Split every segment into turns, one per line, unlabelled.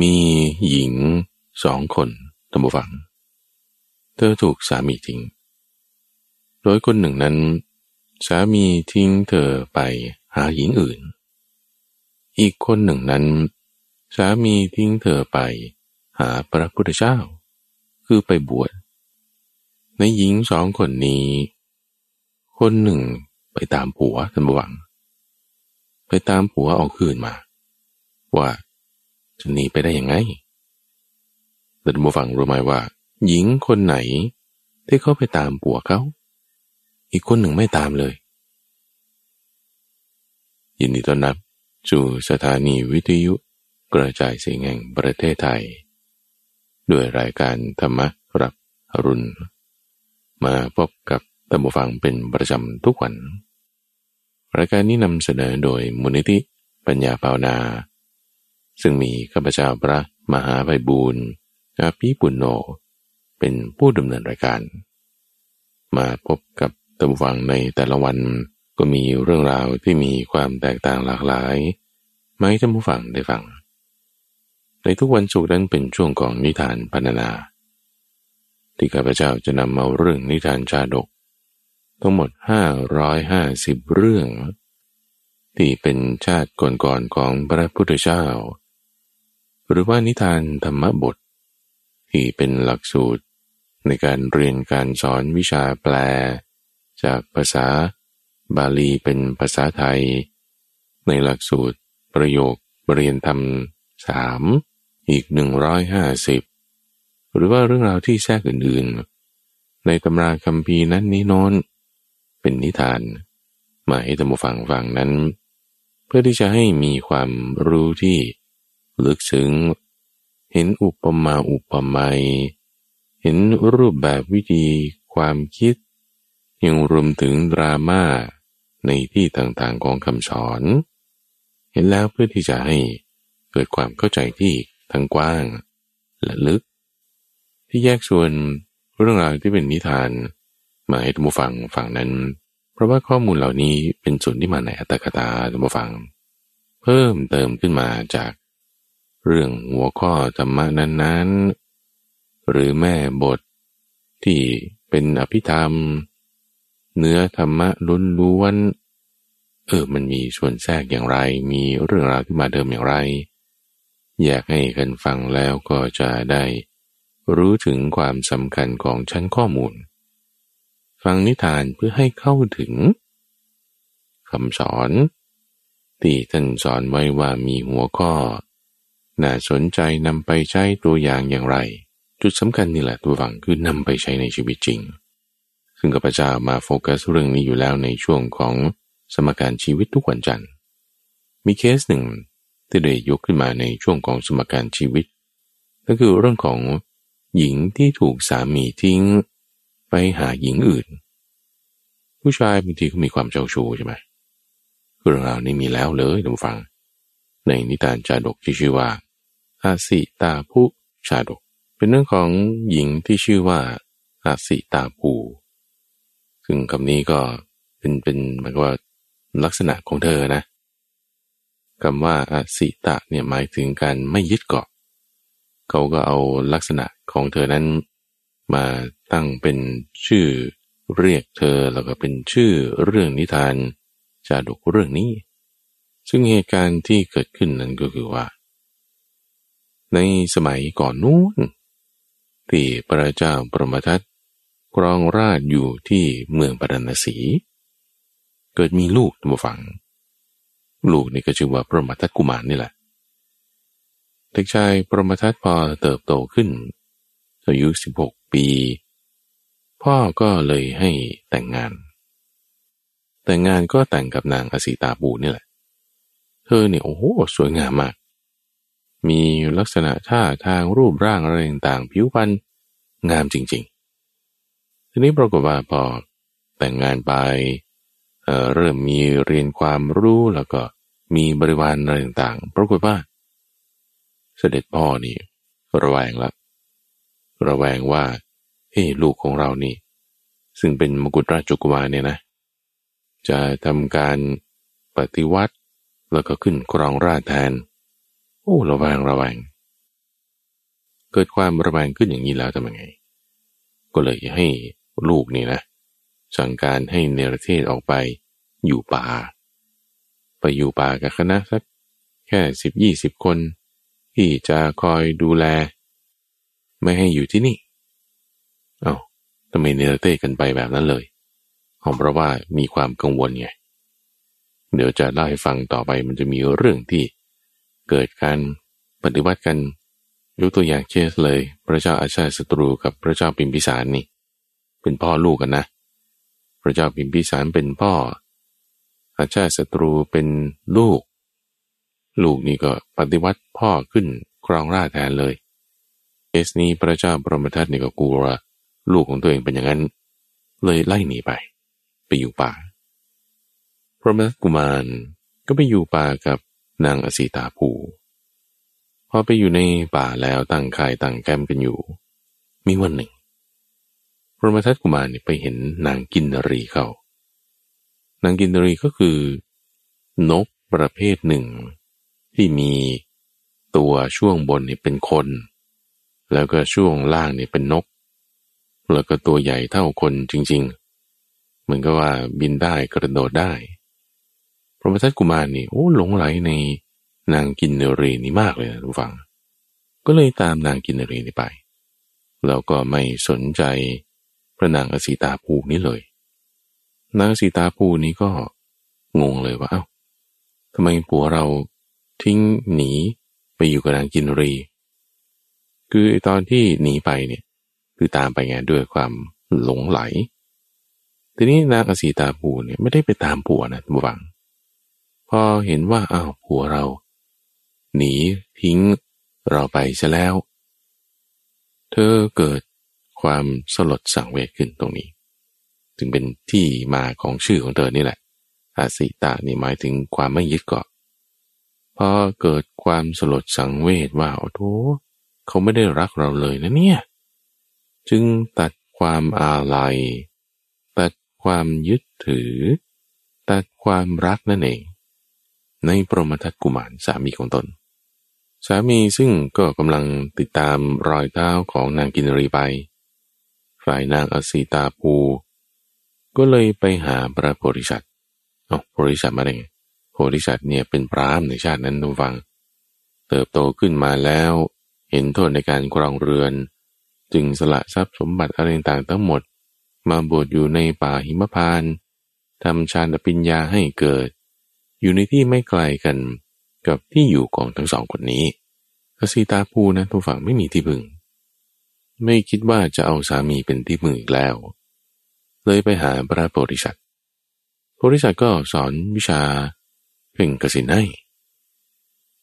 มีหญิงสองคนตัมบูฟัง เธอถูกสามีทิ้ง โดยคนหนึ่งนั้น สามีทิ้งเธอไปหาหญิงอื่น อีกคนหนึ่งนั้น สามีทิ้งเธอไปหาพระพุทธเจ้า คือไปบวช ในหญิงสองคนนี้ คนหนึ่งไปตามผัวตัมบูฟัง ไปตามผัวเอาคืนมา ว่า จะหนีไปได้ยังไงแต่ดูฟังรู้ไหมว่า หญิงคนไหน ที่เขาไปตามผัวเขา อีกคนหนึ่งไม่ตามเลย ยินดีต้อนรับสู่สถานีวิทยุ กระจายเสียงแห่งประเทศไทย ด้วยรายการธรรมรับอรุณ มาพบกับตัมบูฟังเป็นประจำทุกวัน รายการนี้นำเสนอโดยมูลนิธิปัญญาภาวนา ซึ่งมีข้าพเจ้าพระมหาไพบูรณ์อาภีปุณโญเป็นผู้ดำเนินรายการ มาพบกับตัมฟังในแต่ละวันก็มีเรื่องราวที่มีความแตกต่างหลากหลายมาให้ท่านผู้ฟังได้ฟัง ในทุกวันศุกร์นั้นเป็นช่วงของนิทานพรรณนา ที่ข้าพเจ้าจะนำเอาเรื่องนิทานชาดก ทั้งหมด 550 เรื่อง ที่เป็นชาติก่อนๆของพระพุทธเจ้า หรือว่านิทานธรรมบท ที่เป็นหลักสูตรในการเรียนการสอนวิชาแปล จากภาษาบาลีเป็นภาษาไทย ในหลักสูตรประโยคเรียนธรรมสามอีกหนึ่งร้อยห้าสิบหรือว่าเรื่องราวที่แทรกอื่นๆ ในตำราคำพีนั้นนี้โน้น เป็นนิทาน มาให้ธรรมฟังฟังนั้น เพื่อที่จะให้มีความรู้ที่ ลึกซึ้งเห็นอุปมาอุปไมยเห็นรูปแบบวิธีความคิด ยังรวมถึงดราม่าในที่ต่างๆของคำสอน เห็นแล้วเพื่อที่จะให้เกิดความเข้าใจที่ทั้งกว้าง และลึก ที่แยกส่วนเรื่องราวที่เป็นนิทานมาให้ทุกฟังฝั่งนั้น เพราะว่าข้อมูลเหล่านี้เป็นส่วนที่มาในอัตถกถาทุกฟัง เพิ่มเติมขึ้นมาจาก เรื่องหัวข้อธรรมะนั้นๆ หรือแม่บทที่เป็นอภิธรรม เนื้อธรรมะล้นล้วนเออมันมีส่วนแทรกอย่างไร มีเรื่องราวที่มาเดิมอย่างไร อยากให้กันฟังแล้วก็จะได้ รู้ถึงความสำคัญของชั้นข้อมูล ฟังนิทานเพื่อให้เข้าถึงคำสอนที่ท่านสอนไว้ว่ามีหัวข้อ น่าสนใจนำไปใช้ตัวอย่างอย่างไร จุดสำคัญนี่แหละท่านฟังคือนำไปใช้ในชีวิตจริง ซึ่งกับพระเจ้ามาโฟกัสเรื่องนี้อยู่แล้วในช่วงของสมการชีวิตทุกวันจันทร์ มีเคสหนึ่งที่ได้ยกขึ้นมาในช่วงของสมการชีวิต ก็คือเรื่องของหญิงที่ถูกสามีทิ้งไปหาหญิงอื่น ผู้ชายบางทีก็มีความเจ้าชู้ใช่ไหมเรื่องราวนี้มีแล้วเลยท่านฟัง ในนิทานจาดกที่ชื่อว่า อาสิตาผู้ชาดก เป็นเรื่องของหญิงที่ชื่อว่า อาสิตาภูซึ่งคำนี้ก็เป็นเป็นหมายว่าลักษณะของเธอนะคำว่าอาสิตะเนี่ยหมายถึงการไม่ยึดเกาะ เขาก็เอาลักษณะของเธอนั้น มาตั้งเป็นชื่อเรียกเธอแล้วก็เป็นชื่อเรื่องนิทานชาดกเรื่องนี้ ซึ่งเหตุการณ์ที่เกิดขึ้นนั้นก็คือว่า ในสมัยก่อนนู้นที่พระเจ้าปรมทัตครองราชอยู่ที่เมืองปารณสี เกิดมีลูกตัวฝัง ลูกนี่ก็ชื่อว่าปรมทัตกุมารนี่แหละเด็กชายปรมทัตพอเติบโตขึ้นอายุสิบหกปี พ่อก็เลยให้แต่งงาน แต่งงานก็แต่งกับนางอสีตาบูนี่แหละ เธอเนี่ยโอ้โหสวยงามมาก มีลักษณะท่าทางรูปร่างอะไรต่างๆผิวพรรณงามจริง ๆ ทีนี้ปรากฏว่าพอแต่งงานไปเเริ่มมีเรียนความรู้แล้วก็มีบริวารอะไรต่างๆ ปรากฏว่า เสด็จพ่อนี่ ระแวงละ ระแวงว่าเอ้ลูกของเรานี่ ซึ่งเป็นมกุฎราชกุมารเนี่ยนะ จะทำการปฏิวัติ แล้วก็ขึ้นครองราชแทน โอ้ระแวงระแวง เกิดความระแวงขึ้นอย่างนี้แล้วทำยังไง ก็เลยให้ลูกนี่นะ สั่งการให้เนรเทศออกไปอยู่ป่า ไปอยู่ป่ากับคณะสักแค่สิบยี่สิบคน ที่จะคอยดูแล ไม่ให้อยู่ที่นี่ เอา้าทำไมเนรเทศกันไปแบบนั้นเลยเพราะว่ามีความกังวลไง เดี๋ยวจะเล่าให้ฟังต่อไปมันจะมีเรื่องที่เกิดการปฏิวัติกันยกตัวอย่างเช่นเลย พระเจ้าอาชาศัตรูกับพระเจ้าปิมพิสารนี่ เป็นพ่อลูกกันนะ พระเจ้าปิมพิสารเป็นพ่อ อาชาศัตรูเป็นลูก ลูกนี่ก็ปฏิวัติพ่อขึ้นครองราชแทนเลยเคสนี้พระเจ้าบรมทัตนี่ก็กลัวลูกของตัวเองเป็นอย่างนั้น เลยไล่หนีไป ไปอยู่ป่า พระมทัตกุมารก็ไปอยู่ป่ากับนางอสีตาภูพอไปอยู่ในป่าแล้วตั้งค่ายตั้งแคมป์กันอยู่ มีวันหนึ่ง พระมทัตกุมารไปเห็นนางกินรีเขา นางกินรีก็คือนกประเภทหนึ่ง ที่มีตัวช่วงบนเนี่ยเป็นคน แล้วก็ช่วงล่างเนี่ยเป็นนก แล้วก็ตัวใหญ่เท่าคนจริงๆ เหมือนกับว่าบินได้กระโดดได้ ระมทัตกุมารนี่โอ้หลงไหลในนางกินเนรีนี่มากเลยนะทุกฝัง ก็เลยตามนางกินเนรีนี่ไป แล้วก็ไม่สนใจพระนางอสีตาภูนี้เลย นางสีตาภูนี้ก็งงเลยว่าเอา้าทำไมผัวเราทิ้งหนีไปอยู่กับนางกินรี คือตอนที่หนีไปเนี่ยคือตามไปไงด้วยความหลงไหล ทีนี้นางอสีตาภูเนี่ยไม่ได้ไปตามผัวนะทุกฝัง พอเห็นว่าอ้าวผัวเรา หนีทิ้งเราไปซะแล้ว เธอเกิดความสลดสังเวชขึ้นตรงนี้ จึงเป็นที่มาของชื่อของเธอนี่แหละ อาสิตานี่หมายถึงความไม่ยึดเกาะพอเกิดความสลดสังเวชว่าโอ้โหเขาไม่ได้รักเราเลยนะเนี่ย จึงตัดความอาลัย ตัดความยึดถือ ตัดความรักนั่นเอง ในปรมทัตกุมารสามีของตน สามีซึ่งก็กำลังติดตามรอยเท้าของนางกินรีไป ฝ่ายนางอสีตาภู ก็เลยไปหาพระโพธิสัตว์เอาโพธิสัตว์มาเองโพธิสัตว์เนี่ยเป็นพรามในชาตินั้นทุกฟัง เติบโตขึ้นมาแล้วเห็นโทษในการครองเรือน จึงสละทรัพย์สมบัติอะไรต่างทั้งหมด มาบวชอยู่ในป่าหิมพานต์ทำฌานปัญญาให้เกิด อยู่ในที่ไม่ไกลกันกับที่อยู่ของทั้งสองคนนี้อสีตาภูนะทุกฝั่งไม่มีที่พึ่ง ไม่คิดว่าจะเอาสามีเป็นที่พึ่งอีกแล้ว เลยไปหาพระโพธิสัตว์โพธิสัตว์ก็สอนวิชาเพ่งกสินให้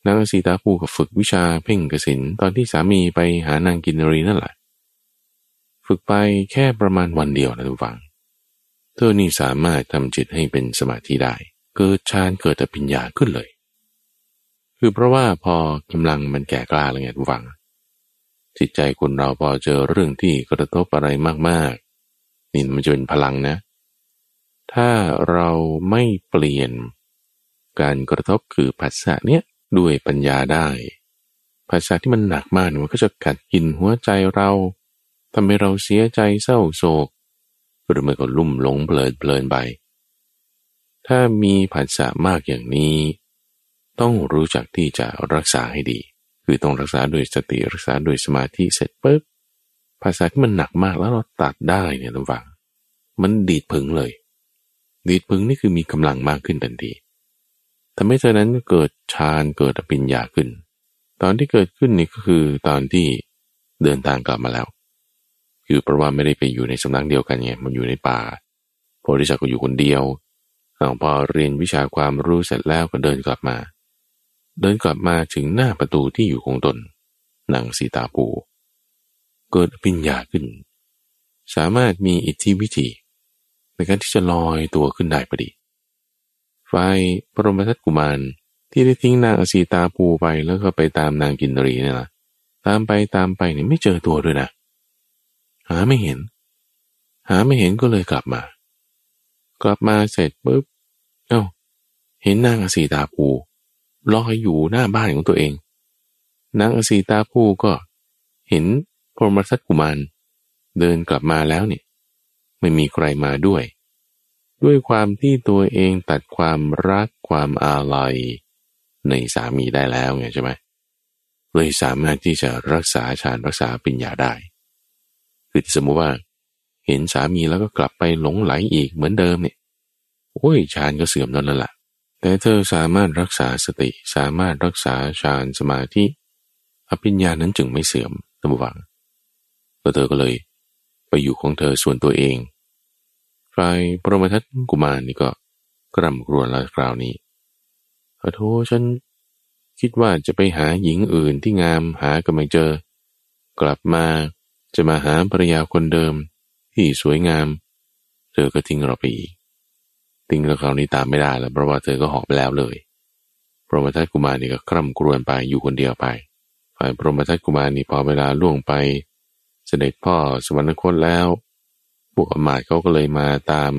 นางสีตาภูก็ฝึกวิชาเพ่งกสินตอนที่สามีไปหานางกินรีนั่นแหละ ฝึกไปแค่ประมาณวันเดียวนะทุกฝังเธอนี่สามารถทำจิตให้เป็นสมาธิได้ เกิดฌานเกิดอภิญญาขึ้นเลย คือเพราะว่าพอกำลังมันแก่กล้าอะไรเงี้ยฟัง จิตใจคนเราพอเจอเรื่องที่กระทบอะไรมากๆ นี่มันจะเป็นพลังนะ ถ้าเราไม่เปลี่ยนการกระทบคือภาษาเนี้ยด้วยปัญญาได้ภาษาที่มันหนักมากมันก็จะกัดกินหัวใจเราทำให้เราเสียใจเศร้าโศกหรือมันก็ลุ่มหลงเพลินเพลินไป ถ้ามีผัสสะมากอย่างนี้ ต้องรู้จักที่จะรักษาให้ดี คือต้องรักษาด้วยสติรักษาด้วยสมาธิเสร็จปุ๊บภาษาที่มันหนักมากแล้วเราตัดได้เนี่ยทุกฝัง มันดีดพึงเลย ดีดพึงนี่คือมีกำลังมากขึ้นทันทีทำให้เธอนั้นเกิดฌานเกิดปัญญาขึ้น ตอนที่เกิดขึ้นนี่ก็คือตอนที่เดินทางกลับมาแล้ว คือเพราะว่าไม่ได้ไปอยู่ในสำนักเดียวกันไงมันอยู่ในป่าโพธิสัตว์ก็อยู่คนเดียว พอเรียนวิชาความรู้เสร็จแล้วก็เดินกลับมา เดินกลับมาถึงหน้าประตูที่อยู่ของตนนางสีตาปู เกิดปิญญาขึ้น สามารถมีอิทธิวิธีในการที่จะลอยตัวขึ้นได้พอดีฝ่ายปรมทัตกุมารที่ได้ทิ้งนางอสีตาปูไปแล้วก็ไปตามนางกินรีนี่แหละตามไปตามไปเนี่ยไม่เจอตัวด้วยนะ หาไม่เห็น หาไม่เห็นก็เลยกลับมา กลับมาเสร็จปุ๊บ เอา้า เห็นนางอสีตาภูลอยอยู่หน้าบ้านของตัวเอง นางอสีตาภูก็เห็นพรหมทัตกุมารเดินกลับมาแล้วเนี่ย ไม่มีใครมาด้วย ด้วยความที่ตัวเองตัดความรักความอาลัยในสามีได้แล้วไงใช่ไหมเลยสามารถที่จะรักษาฌานรักษาปัญญาได้ คือสมมติว่า เห็นสามีแล้วก็กลับไปหลงไหลอีกเหมือนเดิมเนี่ยโอ้ยฌานก็เสื่อมนั่นแหละแต่เธอสามารถรักษาสติสามารถรักษาฌานสมาธิอภิญญานั้นจึงไม่เสื่อมตั้งวังแล้วเธอก็เลย ไปอยู่ของเธอส่วนตัวเองฝ่ายประมทัตกุมารนี่ก็กรำกรวนแล้วคราวนี้ขอโทษฉันคิดว่าจะไปหาหญิงอื่นที่งามหาก็ไม่เจอ กลับมาจะมาหาภรรยาคนเดิม ที่สวยงาม เธอก็ทิ้งเราไปอีกทิ้งเราคราวนี้ตามไม่ได้แล้วเพราะว่าเธอก็หอบไปแล้วเลยพรหมทัตกุมารนี่ก็คร่ำกรวนไปอยู่คนเดียวไปฝ่ายพรหมทัตกุมารนี่พอเวลาล่วงไป เสด็จพ่อสวรรคตแล้วพวกอมาตเขาก็เลยมาตาม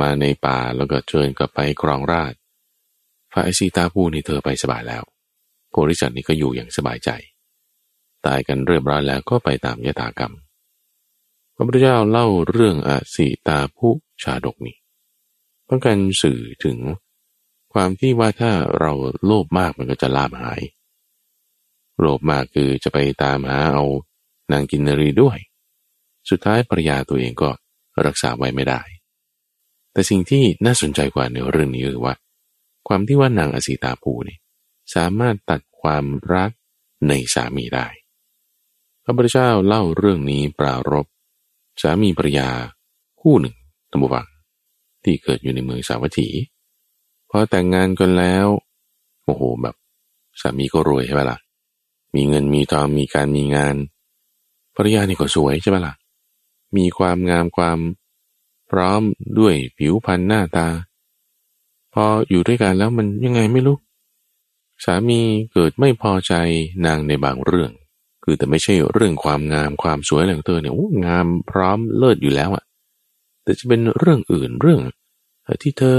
มาในป่าแล้วก็เชิญกลับไปครองราชฝ่ายสีตาผู้นี่เธอไปสบายแล้วโกริจันนี่ก็อยู่อย่างสบายใจ ตายกันเรียบร้อยแล้วก็ไปตามยถากรรม พระพุทธเจ้าเล่าเรื่องอสีตาผู้ชาดกนี้ต้องการสื่อถึงความที่ว่าถ้าเราโลภมากมันก็จะลาบหาย โลภมากคือจะไปตามหาเอานางกินนรีด้วย สุดท้ายภรรยาตัวเองก็รักษาไว้ไม่ได้ แต่สิ่งที่น่าสนใจกว่าในเรื่องนี้คือว่า ความที่ว่านางอสีตาภูนี่สามารถตัดความรักในสามีได้ พระพุทธเจ้าเล่าเรื่องนี้ปรารบ สามีภรรยาคู่หนึ่งตัมบวังที่เกิดอยู่ในเมืองสาวัตถีพอแต่งงานกันแล้วโอ้โหแบบสามีก็รวยใช่ไหมล่ะ มีเงินมีทองมีการมีงาน ภรรยานี่ก็สวยใช่ไหมล่ะ มีความงามความพร้อมด้วยผิวพรรณหน้าตา พออยู่ด้วยกันแล้วมันยังไงไม่รู้ สามีเกิดไม่พอใจนางในบางเรื่อง คือแต่ไม่ใช่เรื่องความงามความสวยอะไรของเธอเนี่ยงามพร้อมเลิศอยู่แล้วอะแต่จะเป็นเรื่องอื่นเรื่องที่เธอ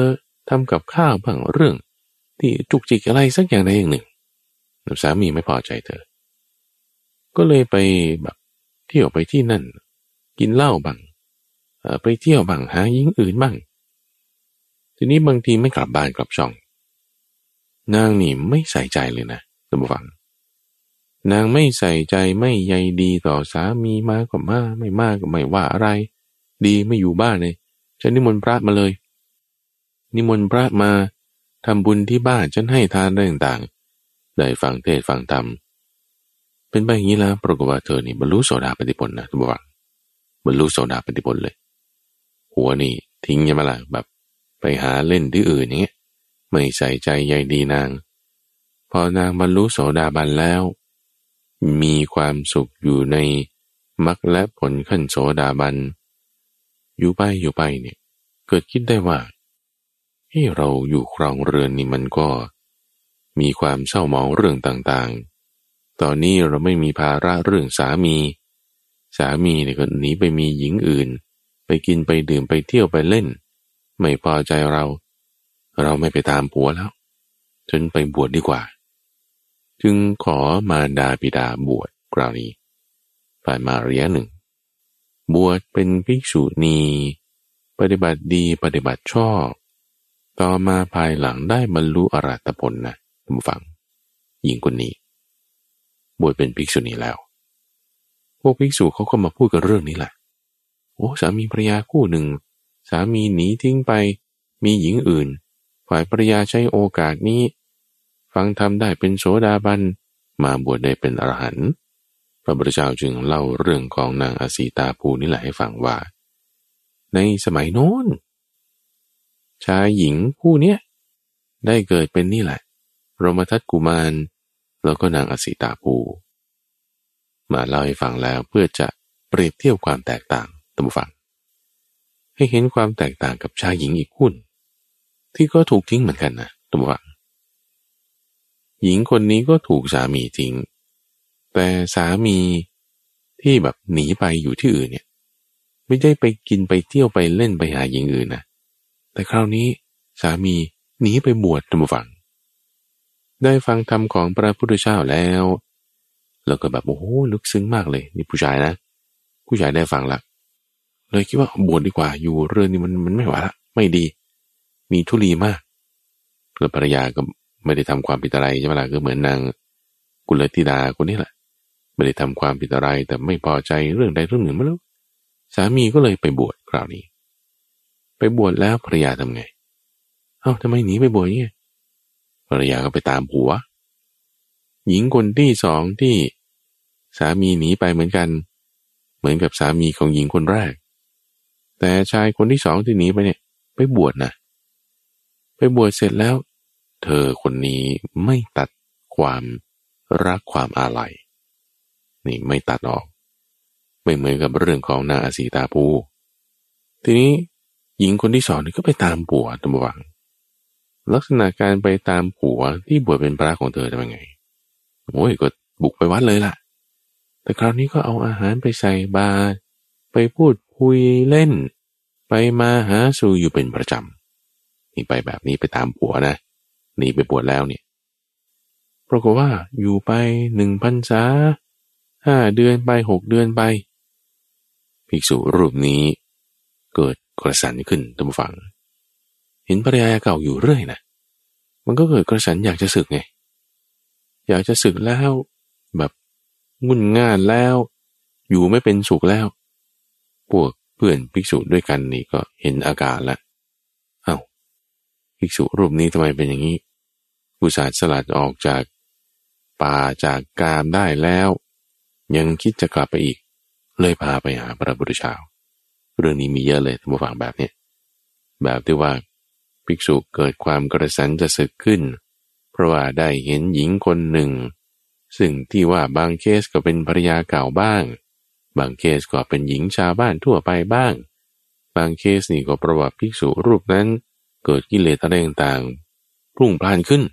ทำกับข้าวบางเรื่อง ที่จุกจิกอะไรสักอย่างใดอย่างหนึ่งสามีไม่พอใจเธอ ก็เลยไปแบบเที่ยวไปที่นั่น กินเหล้าบ้างไปเที่ยวบ้างหาหญิงอื่นบ้างทีนี้บางทีไม่กลับบ้านกลับช่อง นางนี่ไม่ใส่ใจเลยนะท่านผู้ฟัง นางไม่ใส่ใจไม่ใยดีต่อสามีมาก็มาไม่มากก็ไม่ว่าอะไร ดีไม่อยู่บ้านเลยฉันนิมนต์พระมาเลย นิมนต์พระมาทำบุญที่บ้านฉันให้ทานเรื่องต่างได้ฟังเทศฟังธรรมเป็นไปอย่างนี้แล้วปรากฏว่าเธอนี่บรรลุโสดาปฏิผลนะทุกฝังบรรลุโสดาปฏิผลเลย หัวนี่ทิ้งยังไงล่ะแบบไปหาเล่นที่อื่นอย่างเงี้ยไม่ใส่ใจใยดีนาง พอนางบรรลุโสดาบันแล้ว มีความสุขอยู่ในมรรคและผลขั้นโสดาบัน อยู่ไปอยู่ไปเนี่ยเกิดคิดได้ว่าเฮ้เราอยู่ครองเรือนนี่มันก็ มีความเศร้าหมองเรื่องต่างๆ ตอนนี้เราไม่มีภาระเรื่องสามี สามีเนี่ยก็หนีไปมีหญิงอื่น ไปกินไปดื่มไปเที่ยวไปเล่น ไม่พอใจเรา เราไม่ไปตามผัวแล้วจนไปบวชดดีกว่า จึงขอมาดาบิดาบวชคราวนี้ฝ่ายมาเรียหนึ่ง บวชเป็นภิกษุณี ปฏิบัติดีปฏิบัติชอบ ต่อมาภายหลังได้บรรลุอรัตผลนะทุกฝัง หญิงคนนี้ บวชเป็นภิกษุณีแล้ว พวกภิกษุเขาก็มาพูดกันเรื่องนี้แหละ โอ้สามีภรรยาคู่หนึ่ง สามีหนีทิ้งไป มีหญิงอื่น ฝ่ายภรรยาใช้โอกาสนี้ ฟังทำได้เป็นโสดาบัน มาบวชได้เป็นอรหันต์ พระพุทธเจ้าจึงเล่าเรื่องของนางอสีตาภูนี่แหละให้ฟังว่า ในสมัยโน้น ชายหญิงคู่เนี้ยได้เกิดเป็นนี่แหละโรมทัตกุมาร แล้วก็นางอสิตาภู มาเล่าให้ฟังแล้วเพื่อจะเปรียบเทียบความแตกต่างตัมฟัง ให้เห็นความแตกต่างกับชายหญิงอีกคู่ที่ก็ถูกทิ้งเหมือนกันนะตัมฟัง หญิงคนนี้ก็ถูกสามีทิ้ง แต่สามีที่แบบหนีไปอยู่ที่อื่นเนี่ย ไม่ได้ไปกินไปเที่ยวไปเล่นไปหาหญิงอื่นนะแต่คราวนี้สามีหนีไปบวชตัมฟัง ได้ฟังธรรมของพระพุทธเจ้าแล้ว แล้วก็แบบโอ้โหลึกซึ้งมากเลย นี่ผู้ชายนะ ผู้ชายได้ฟังละเลยคิดว่าบวชดีกว่า อยู่เรื่องนี้มันมันไม่ไหวละไม่ดี มีทุลีมากแล้วภรรยาก็ ไม่ได้ทำความผิดอะไรใช่ไหมล่ะก็เหมือนนางกุลธิดาคนนี้แหละ ไม่ได้ทำความผิดอะไรแต่ไม่พอใจเรื่องใดเรื่องหนึ่งไม่รู้สามีก็เลยไปบวชคราวนี้ ไปบวชแล้วภรรยาทำไง เอ้าทำไมหนีไปบวชเนี่ยภรรยาก็ไปตามผัว หญิงคนที่สองที่สามีหนีไปเหมือนกัน เหมือนกับสามีของหญิงคนแรก แต่ชายคนที่สองที่หนีไปเนี่ย ไปบวชนะไปบวชเสร็จแล้ว เธอคนนี้ไม่ตัดความรักความอาลัยนี่ไม่ตัดออก ไม่เหมือนกับเรื่องของนางอาศีตาภูทีนี้หญิงคนที่สองนี่ก็ไปตามผัวตำวัง ลักษณะการไปตามผัวที่บวชเป็นพระของเธอจะเป็นไงโอ้ยก็บุกไปวัดเลยล่ะ แต่คราวนี้ก็เอาอาหารไปใส่บาตรไปพูดคุยเล่น ไปมาหาสู่อยู่เป็นประจำนี่ไปแบบนี้ไปตามผัวนะ หนีไปบวชแล้วเนี่ยปรากฏว่าอยู่ไปหนึ่งพันษาห้าเดือนไปหกเดือนไป ภิกษุรูปนี้เกิดกระสันขึ้นตามฝัง เห็นภรรยาเก่าอยู่เรื่อยนะมันก็เกิดกระสันอยากจะสึกไง อยากจะสึกแล้วแบบงุ่นง่านแล้ว อยู่ไม่เป็นสุขแล้วพวกเพื่อนภิกษุด้วยกันนี่ก็เห็นอาการล้วเอา้าภิกษุรูปนี้ทำไมเป็นอย่างนี้ ผู้สาสลัดออกจากป่าจากกามได้แล้ว ยังคิดจะกลับไปอีก เลยพาไปหาพระบุตรชาเรื่องนี้มีเยอะเลยท่านผู้ฟังแบบนี้แบบที่ว่าภิกษุเกิดความกระสันจะสึกขึ้น เพราะว่าได้เห็นหญิงคนหนึ่ง ซึ่งที่ว่าบางเคสก็เป็นภรรยาเก่าบ้าง บางเคสก็เป็นหญิงชาวบ้านทั่วไปบ้าง บางเคสนี่ก็ประวัติภิกษุรูปนั้น เกิดกิเลสอะไรต่างๆพุ่งพล่านขึ้น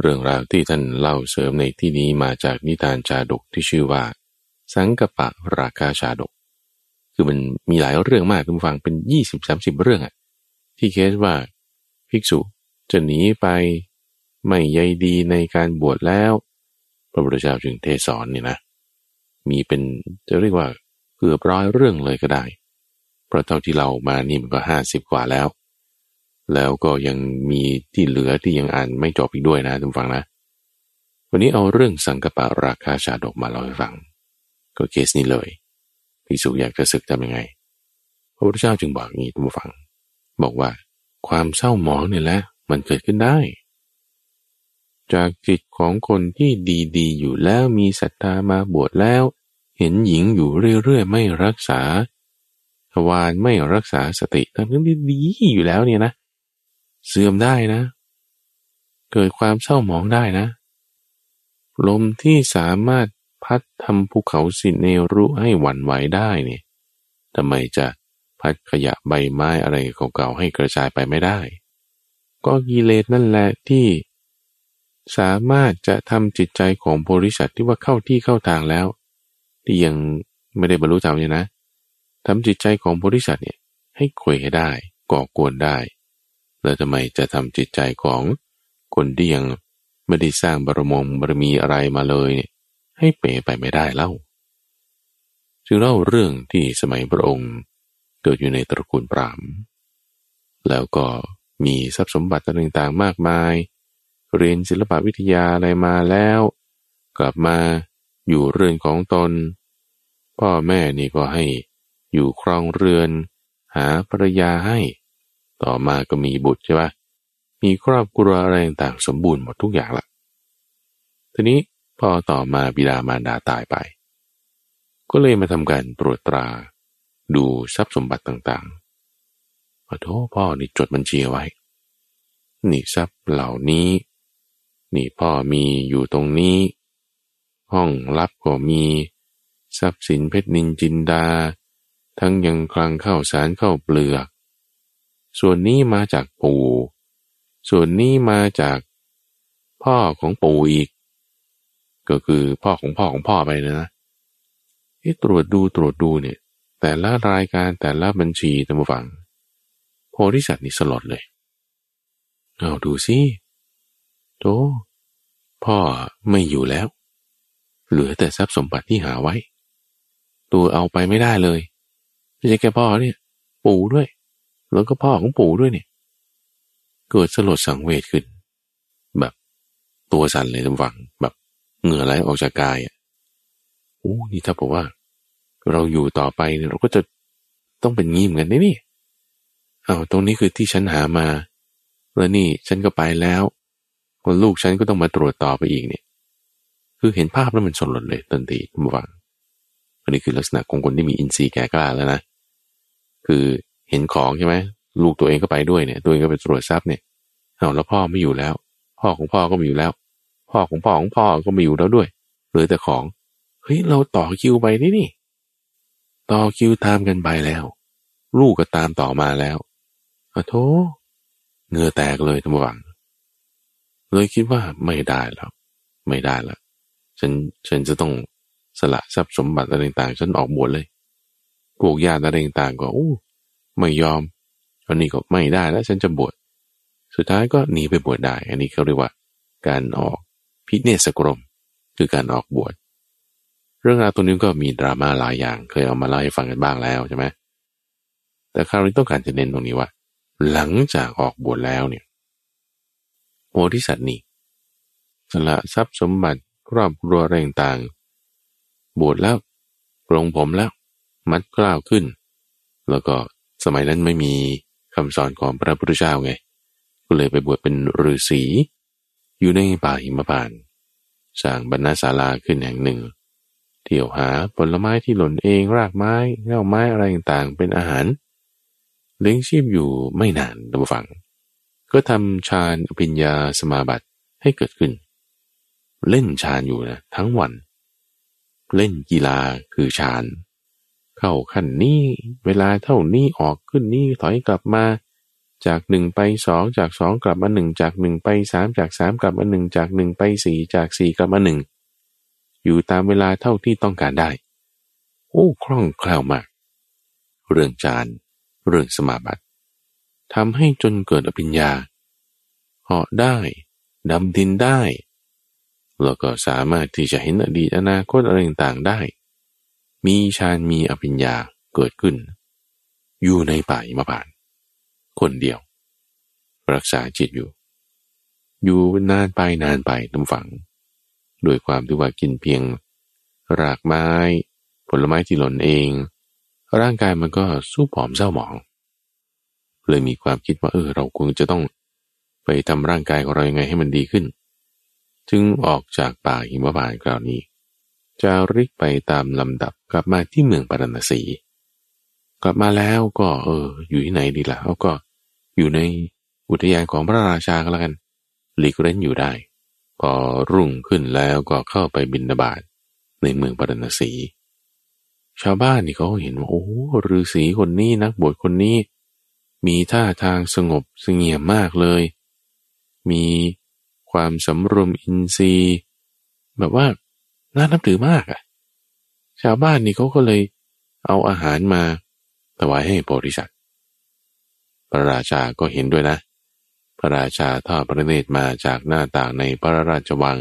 เรื่องราวที่ท่านเล่าเสริมในที่นี้มาจากนิทานชาดกที่ชื่อว่า สังกปะราคาชาดก คือมันมีหลายเรื่องมากคุณฟังเป็นยี่สิบสามสิบเรื่องอะที่เคสว่าภิกษุจะหนีไปไม่ใยดีในการบวชแล้ว พระพุทธเจ้าจึงเทศอนนี่นะ มีเป็นจะเรียกว่าเกือบร้อยเรื่องเลยก็ได้ เพราะเท่าที่เรามานี่มันก็ห้าสิบกว่าแล้ว แล้วก็ยังมีที่เหลือที่ยังอ่านไม่จบอีกด้วยนะทุกฟังนะ วันนี้เอาเรื่องสังกปะราคาชาดกมาเล่าให้ฟัง ก็เคสนี้เลยพิสุอยากจะศึกทำยังไง พระพุทธเจ้าจึงบอกงี้ทุกฟัง บอกว่าความเศร้าหมองเนี่ยแหละมันเกิดขึ้นได้ จากจิตของคนที่ดีๆ อยู่แล้วมีศรัทธามาบวชแล้ว เห็นหญิงอยู่เรื่อยๆไม่รักษาทวารไม่รักษาสติทั้งที่ดีอยู่แล้วเนี่ยนะ เสื่อมได้นะ เกิดความเศร้าหมองได้นะ ลมที่สามารถพัดทำภูเขาสิเนรุให้หวั่นไหวได้เนี่ยทำไมจะพัดขยะใบไม้อะไรเก่าๆให้กระจายไปไม่ได้ ก็กิเลสนั่นแหละที่ สามารถจะทำจิตใจของบริษัทที่ว่าเข้าที่เข้าทางแล้ว ที่ยังไม่ได้บรรลุธรรมเนี่ยนะทำจิตใจของบริษัทเนี่ยให้ขวยให้ได้ ก่อกวนได้ แล้วทำไมจะทำจิตใจของคนที่ยังไม่ได้สร้างบารมงบารมีอะไรมาเลยเนี่ยให้เป๋ไปไม่ได้เล่า จึงเล่าเรื่องที่สมัยพระองค์เกิดอยู่ในตระกูลปรามแล้วก็มีทรัพย์สมบัติต่างๆมากมาย เรียนศิลปวิทยาอะไรมาแล้ว กลับมาอยู่เรือนของตน พ่อแม่นี่ก็ให้อยู่ครองเรือน หาภรรยาให้ ต่อมาก็มีบุตรใช่ปะมีครอบครัวอะไรต่างสมบูรณ์หมดทุกอย่างละทีนี้พอต่อมาบิดามารดาตายไป ก็เลยมาทำการตรวจตรา ดูทรัพย์สมบัติต่างๆขอโทษพ่อนี่จดบัญชีไว้ นี่ทรัพย์เหล่านี้ นี่พ่อมีอยู่ตรงนี้ ห้องลับก็มีทรัพย์สินเพชรนินจินดา ทั้งยังคลังเข้าสารเข้าเปลือก ส่วนนี้มาจากปู่ ส่วนนี้มาจากพ่อของปู่อีก ก็คือพ่อของพ่อของพ่อไปนะที่ตรวจดูตรวจดูเนี่ย แต่ละรายการแต่ละบัญชีตามฟัง โพธิสัตว์นี่สลดเลย เอาดูสิโตพ่อไม่อยู่แล้ว เหลือแต่ทรัพย์สมบัติที่หาไว้ ตัวเอาไปไม่ได้เลยไม่ใช่แค่พ่อเนี่ย ปู่ด้วย แล้วก็พ่อของปู่ด้วยเนี่ยเกิดสลดสังเวชขึ้น แบบตัวสั่นเลยทั้งฝังแบบเหงื่อไหลออกจากกายอะโอ้นี่ถ้าบอกว่า เราอยู่ต่อไปเนี่ยเราก็จะต้องเป็นงี้เหมือนกันนี่เอาตรงนี้คือที่ฉันหามา แล้วนี่ฉันก็ไปแล้วคนลูกฉันก็ต้องมาตรวจต่อไปอีกเนี่ย คือเห็นภาพแล้วมันสลดเลยตันทีทุกฝังอันนี้คือลักษณะของคนที่มีอินทรีย์แก่กล้าแล้วนะ คือ เห็นของใช่ไหมลูกตัวเองก็ไปด้วยเนี่ยตัวเองก็ไปตรวจทรัพย์เนี่ยเอาแล้วพ่อไม่อยู่แล้ว พ่อของพ่อก็ไม่อยู่แล้ว พ่อของพ่อของพ่อก็ไม่อยู่แล้วด้วยเหลือแต่ของเฮ้ยเราต่อคิวไปนี่นี่ ต่อคิวตามกันไปแล้ว ลูกก็ตามต่อมาแล้วอะโธเงือแตกเลยทั้งวังเลยคิดว่าไม่ได้แล้ว ไม่ได้ละฉันฉันจะต้องสละทรัพย์สมบัติอะไรต่างฉันออกบวชเลยพวกญาติอะไรต่างก็โอ้ ไม่ยอมอันนี้ก็ไม่ได้แล้วฉันจะบวชสุดท้ายก็หนีไปบวชได้ อันนี้เขาเรียกว่า การออกพิเนสกรม คือการออกบวชเรื่องราวตัวนี้ก็มีดราม่าหลายอย่างเคยเอามาเล่าให้ฟังกันบ้างแล้วใช่ไหมแต่คราวนี้ต้องการจะเน้นตรงนี้ว่า หลังจากออกบวชแล้วเนี่ยโพธิสัตว์นี่สละทรัพย์สมบัติครอบครัวอะไรต่าง บวชแล้วปรงผมแล้ว มัดกล้าวขึ้น แล้วก็ สมัยนั้นไม่มีคำสอนของพระพุทธเจ้าไง ก็เลยไปบวชเป็นฤาษีอยู่ในป่าหิมพานสร้างบรรณาศาลาขึ้นแห่งหนึ่ง เที่ยวหาผลไม้ที่หล่นเองรากไม้เง่าไม้อะไรต่างๆเป็นอาหารเลี้ยงชีพอยู่ไม่นานดับฝัง ก็ทำฌานอภิญญาสมาบัติให้เกิดขึ้น เล่นฌานอยู่นะทั้งวัน เล่นกีฬาคือฌาน เข้าขั้นนี้เวลาเท่านี้ออกขึ้นนี้ถอยกลับมา จากหนึ่งไปสองจากสองกลับมาหนึ่งจากหนึ่งไปสามจากสามกลับมาหนึ่งจากหนึ่งไปสี่จากสี่กลับมาหนึ่งอยู่ตามเวลาเท่าที่ต้องการได้ โอ้คล่องแคล่วมาก เรื่องจานเรื่องสมาบัติทำให้จนเกิดอภิญญาเหาะได้ดำดินได้แล้วก็สามารถที่จะเห็นอดีตอนาคตอะไรต่างๆได้ มีฌานมีอภิญญาเกิดขึ้น อยู่ในป่าอิมพาน คนเดียว รักษาจิตอยู่ อยู่นานไปนานไปทุกฝังโดยความที่ว่ากินเพียง รากไม้ ผลไม้ที่หล่นเอง ร่างกายมันก็สู้ผอมเศร้าหมอง เลยมีความคิดว่าเออเราคงจะต้องไปทำร่างกายของเรายังไงให้มันดีขึ้น จึงออกจากป่าหิมพานคราวนี้ จะริกไปตามลำดับ กลับมาที่เมืองปารณสี กลับมาแล้วก็เออ อยู่ที่ไหนดีละ่ะเขาก็อยู่ในอุทยานของพระราชาก็แล้วกัน หลีกเล่นอยู่ได้พอรุ่งขึ้นแล้วก็เข้าไปบินบาตในเมืองปารณสี ชาวบ้านนี่เขาเห็นว่าโอ้ฤาษีคนนี้นักบวชคนนี้ มีท่าทางสงบสงเงียมมากเลย มีความสำรวมอินทรีย์ แบบว่าน่านับถือมากอะ่ะ ชาวบ้านนี่เขาก็เลยเอาอาหารมาถวายให้โพธิสัตว์ พระราชาก็เห็นด้วยนะ พระราชาทอดพระเนตรมาจากหน้าต่างในพระราชวัง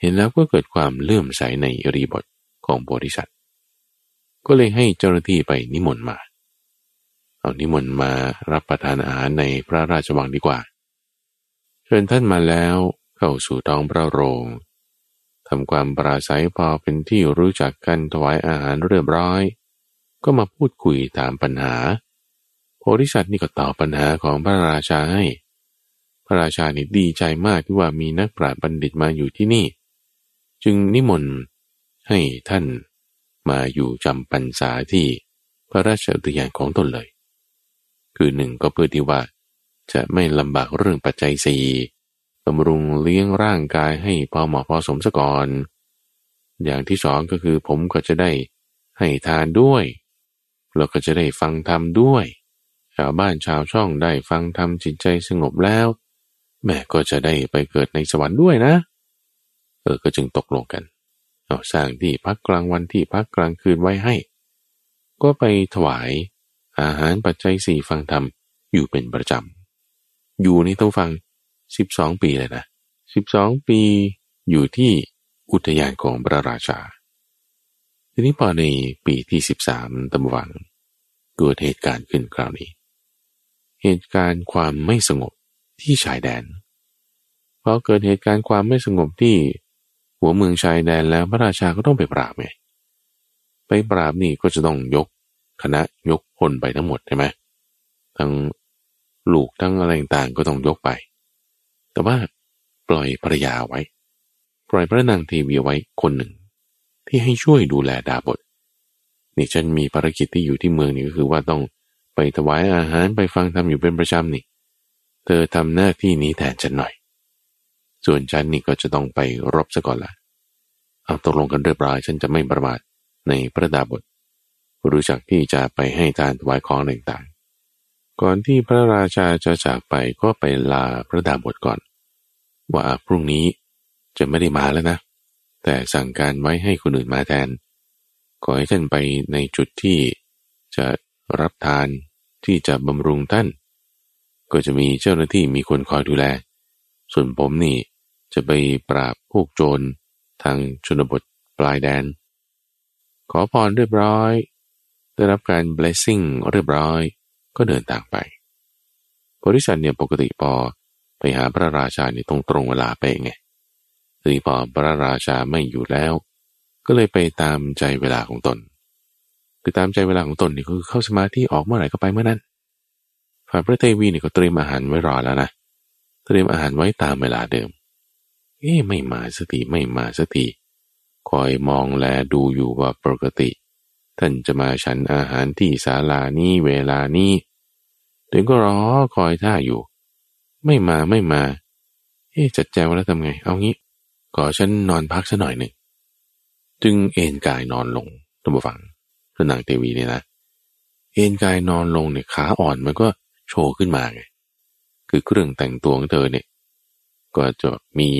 เห็นแล้วก็เกิดความเลื่อมใสในอริบทของโพธิสัตว์ ก็เลยให้เจ้าหน้าที่ไปนิมนต์มา เอานิมนต์มารับประทานอาหารในพระราชวังดีกว่า เชิญท่านมาแล้วเข้าสู่ท้องพระโรงำความปราศัยพอเป็นที่รู้จักกันถวายอาหารเรียบร้อย ก็มาพูดคุยถามปัญหา โพธิสัตว์นี่ก็ตอบปัญหาของพระราชาให้ พระราชานี่ดีใจมากที่ว่ามีนักปราชญ์บัณฑิตมาอยู่ที่นี่ จึงนิมนต์ให้ท่านมาอยู่จำพรรษาที่พระราชอุทยานของตนเลย คือหนึ่งก็เพื่อที่ว่าจะไม่ลำบากเรื่องปัจจัยสี่ บำรุงเลี้ยงร่างกายให้พอเหมาะพอสมสก่อน อย่างที่สองก็คือผมก็จะได้ให้ทานด้วย เราก็จะได้ฟังธรรมด้วย ชาวบ้านชาวช่องได้ฟังทำจิตใจสงบแล้ว แม่ก็จะได้ไปเกิดในสวรรค์ด้วยนะ เออ ก็จึงตกลงกัน เอาสร้างที่พักกลางวันที่พักกลางคืนไว้ให้ ก็ไปถวายอาหารปัจจัยสี่ฟังธรรมอยู่เป็นประจำ อยู่นี่ต้องฟัง สิบสองปีเลยนะสิบสองปีอยู่ที่อุทยานของพระราชา ทีนี้พอในปีที่สิบสามตำวังเกิดเหตุการณ์ขึ้นคราวนี้ เหตุการณ์ความไม่สงบที่ชายแดนพอเกิดเหตุการณ์ความไม่สงบที่หัวเมืองชายแดนแล้วพระราชาก็ต้องไปปราบไงไปปราบนี่ก็จะต้องยกคณะยกพลไปทั้งหมดใช่ไหมทั้งลูกทั้งอะไรต่างก็ต้องยกไป แต่ว่าปล่อยภรรยาไว้ ปล่อยพระนางเทวีไว้คนหนึ่ง ที่ให้ช่วยดูแลดาบทนี่ฉันมีภารกิจที่อยู่ที่เมืองนี่ก็คือว่าต้องไปถวายอาหารไปฟังธรรมอยู่เป็นประจำนี่ เธอทำหน้าที่นี้แทนฉันหน่อย ส่วนฉันนี่ก็จะต้องไปรบซะก่อนละเอาตกลงกันเรียบร้อยฉันจะไม่ประมาทในพระดาบทรู้จักที่จะไปให้ทานถวายของต่าง ก่อนที่พระราชาจะจากไปก็ไปลาพระดาบทก่อน ว่าพรุ่งนี้จะไม่ได้มาแล้วนะ แต่สั่งการไว้ให้คนอื่นมาแทน ขอให้ท่านไปในจุดที่จะรับทานที่จะบำรุงท่าน ก็จะมีเจ้าหน้าที่มีคนคอยดูแล ส่วนผมนี่จะไปปราบพวกโจรทางชนบทปลายแดน ขอพรเรียบร้อย ได้รับการ blessing เรียบร้อย ก็เดินทางไปบริษัทเนี่ยปกติพอไปหาพระราชาเนี่ยตรงตรงเวลาไปไงทีนี้พอพระราชาไม่อยู่แล้ว ก็เลยไปตามใจเวลาของตน คือตามใจเวลาของตนนี่คือเข้าสมาธิออกเมื่อไหร่ก็ไปเมื่อนั้นฝ่ายพระเทวีนี่ก็เตรียมอาหารไว้รอแล้วนะ เตรียมอาหารไว้ตามเวลาเดิม เอ๊ไม่มาสติไม่มาสติคอยมองแลดูอยู่ว่าปกติ ท่านจะมาฉันอาหารที่ศาลานี้เวลานี้ถึงก็รอคอยท่าอยู่ ไม่มาไม่มาเอ๊จัดแจงแล้วทำไง เอางี้ ขอฉันนอนพักสักหน่อยหนึ่ง จึงเอนกายนอนลงตัมฟังพระนางเทวีเนี่ยนะ เอนกายนอนลงเนี่ยขาอ่อนมันก็โชว์ขึ้นมาไง คือเครื่องแต่งตัวของเธอเนี่ย ก็จะมี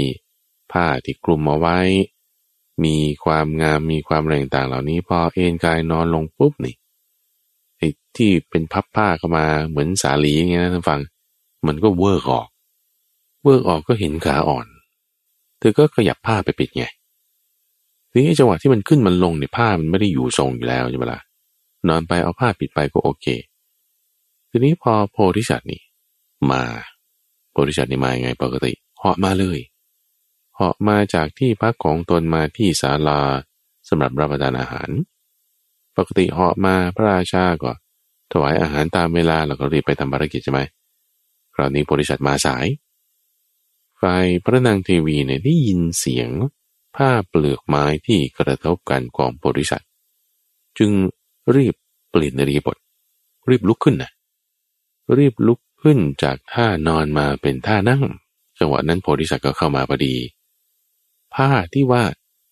ผ้าที่คลุมเอาไว้ มีความงามมีความแรงต่างเหล่านี้ พอเอนกายนอนลงปุ๊บนี่ไอ้ที่เป็นพับผ้าเข้ามาเหมือนส่าหรีอย่างเงี้ยนะท่านฟัง มันก็เวิร์กออก เวิร์กออกก็เห็นขาอ่อน เธอก็ขยับผ้าไปปิดไงทีนี้จังหวะที่มันขึ้นมันลงเนี่ยผ้ามันไม่ได้อยู่ทรงอยู่แล้วใช่ไหมล่ะนอนไปเอาผ้าปิดไปก็โอเค ทีนี้พอโพธิสัตว์นี่มาโพธิสัตว์นี่มาไงปกติเหาะมาเลยาะมาจากที่พักของตนมาที่ศาลาสำหรับรับประทานอาหาร ปกติเหาะมาพระราชาก็ ถวายอาหารตามเวลาแล้วก็รีบไปทำภารกิจใช่ไหมคราวนี้โพธิสัตว์มาสายฝ่ายพระนางเทวีเนี่ยได้ยินเสียงผ้าเปลือกไม้ที่กระทบกันของโพธิสัตว์ จึงรีบเปลี่ยนรีบท รีบลุกขึ้นนะรีบลุกขึ้นจากท่านอนมาเป็นท่านั่ง จังหวะนั้นโพธิสัตว์ก็เข้ามาพอดี ผ้าที่ว่า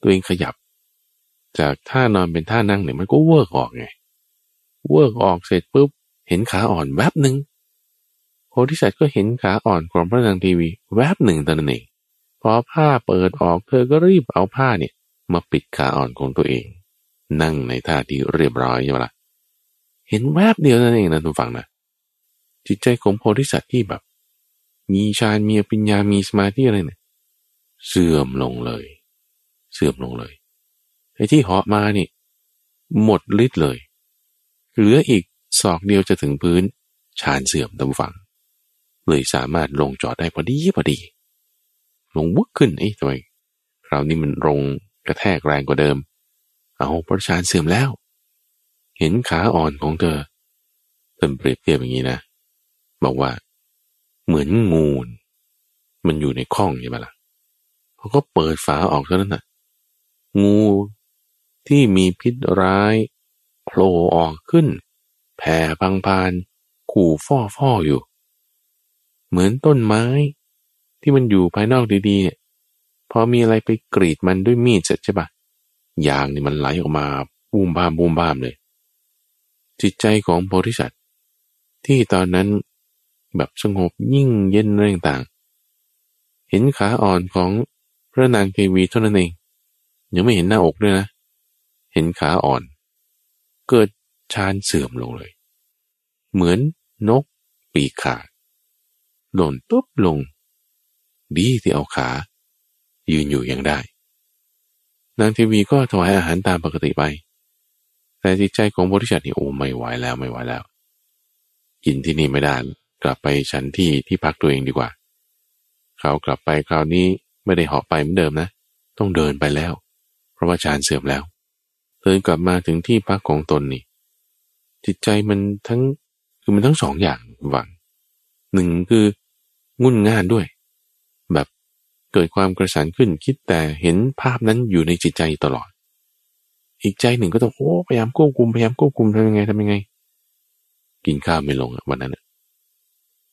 ตัวเองขยับ จากท่านอนเป็นท่านั่งเนี่ยมันก็เวิร์กออกไง เวิร์กออกเสร็จปุ๊บเห็นขาอ่อนแวบหนึ่งโพธิสัตว์ก็เห็นขาอ่อนของพระนางทีวีแวบหนึ่งตอนนั้นเองพอผ้าเปิดออกเธอก็รีบเอาผ้าเนี่ยมาปิดขาอ่อนของตัวเอง นั่งในท่าที่เรียบร้อยใช่ไหมละ่ะเห็นแวบเดียวนั่นเองนะทุกฝังนะจิตใจของโพธิสัตว์ที่แบบ มีฌานมีปัญญามีสมาธิอะไรเนี่ย เสื่อมลงเลย เสื่อมลงเลยไอ้ที่เหาะมานี่ หมดฤทธิ์เลย เหลืออีกศอกเดียวจะถึงพื้นฌานเสื่อมตามฝัง เลยสามารถลงจอดได้พอดีพอดี ลงวุกขึ้นไอ้ทำไมคราวนี้มันลงกระแทกแรงกว่าเดิม เอาประชานเสื่อมแล้ว เห็นขาอ่อนของเธอเติมเปรียบเทียบอย่างนี้นะ บอกว่า เหมือนงูมันอยู่ในข้องใช่ไหมละ่ะ เขาก็เปิดฝาออกเท่านั้นน่ะ งูที่มีพิษร้ายโผล่ออกขึ้น แผ่พังพาน ขู่ฟ่อฟ่ออยู่ เหมือนต้นไม้ ที่มันอยู่ภายนอกดีๆเนี่ยพอมีอะไรไปกรีดมันด้วยมีดเสร็จใช่ปะยางนี่มันไหลออกมาบูมบ้ามบูมบ้ามเลย จิตใจของโพธิสัตว์ที่ตอนนั้นแบบสงบยิ่งเย็นเรื่องต่าง เห็นขาอ่อนของ ระนางเทวีเท่านั้นเอง ยังไม่เห็นหน้าอกด้วยนะ เห็นขาอ่อน เกิดชานเสื่อมลงเลย เหมือนนกปีขาดหล่นตุ๊บลง ดีที่เอาขา ยืนอยู่ยังได้ นางเทวีก็ถวายอาหารตามปกติไป แต่จิตใจของบริษัทนี่โอ้ไม่ไหวแล้วไม่ไหวแล้วกินที่นี่ไม่ได้กลับไปชั้นที่ที่พักตัวเองดีกว่า เขากลับไปคราวนี้ ไม่ได้หอบไปเหมือนเดิมนะ ต้องเดินไปแล้ว เพราะว่าฌานเสื่อมแล้วเดินกลับมาถึงที่พักของตนนี่ จิตใจมันทั้งคือมันทั้งสองอย่างหวังหนึ่งคืองุ่นง่านด้วย แบบเกิดความกระสันขึ้นคิดแต่เห็นภาพนั้นอยู่ในจิตใจตลอด อีกใจหนึ่งก็ต้องโอ้พยายามควบคุมพยายามควบคุมทำยังไงทำยังไง กินข้าวไม่ลงวันนั้น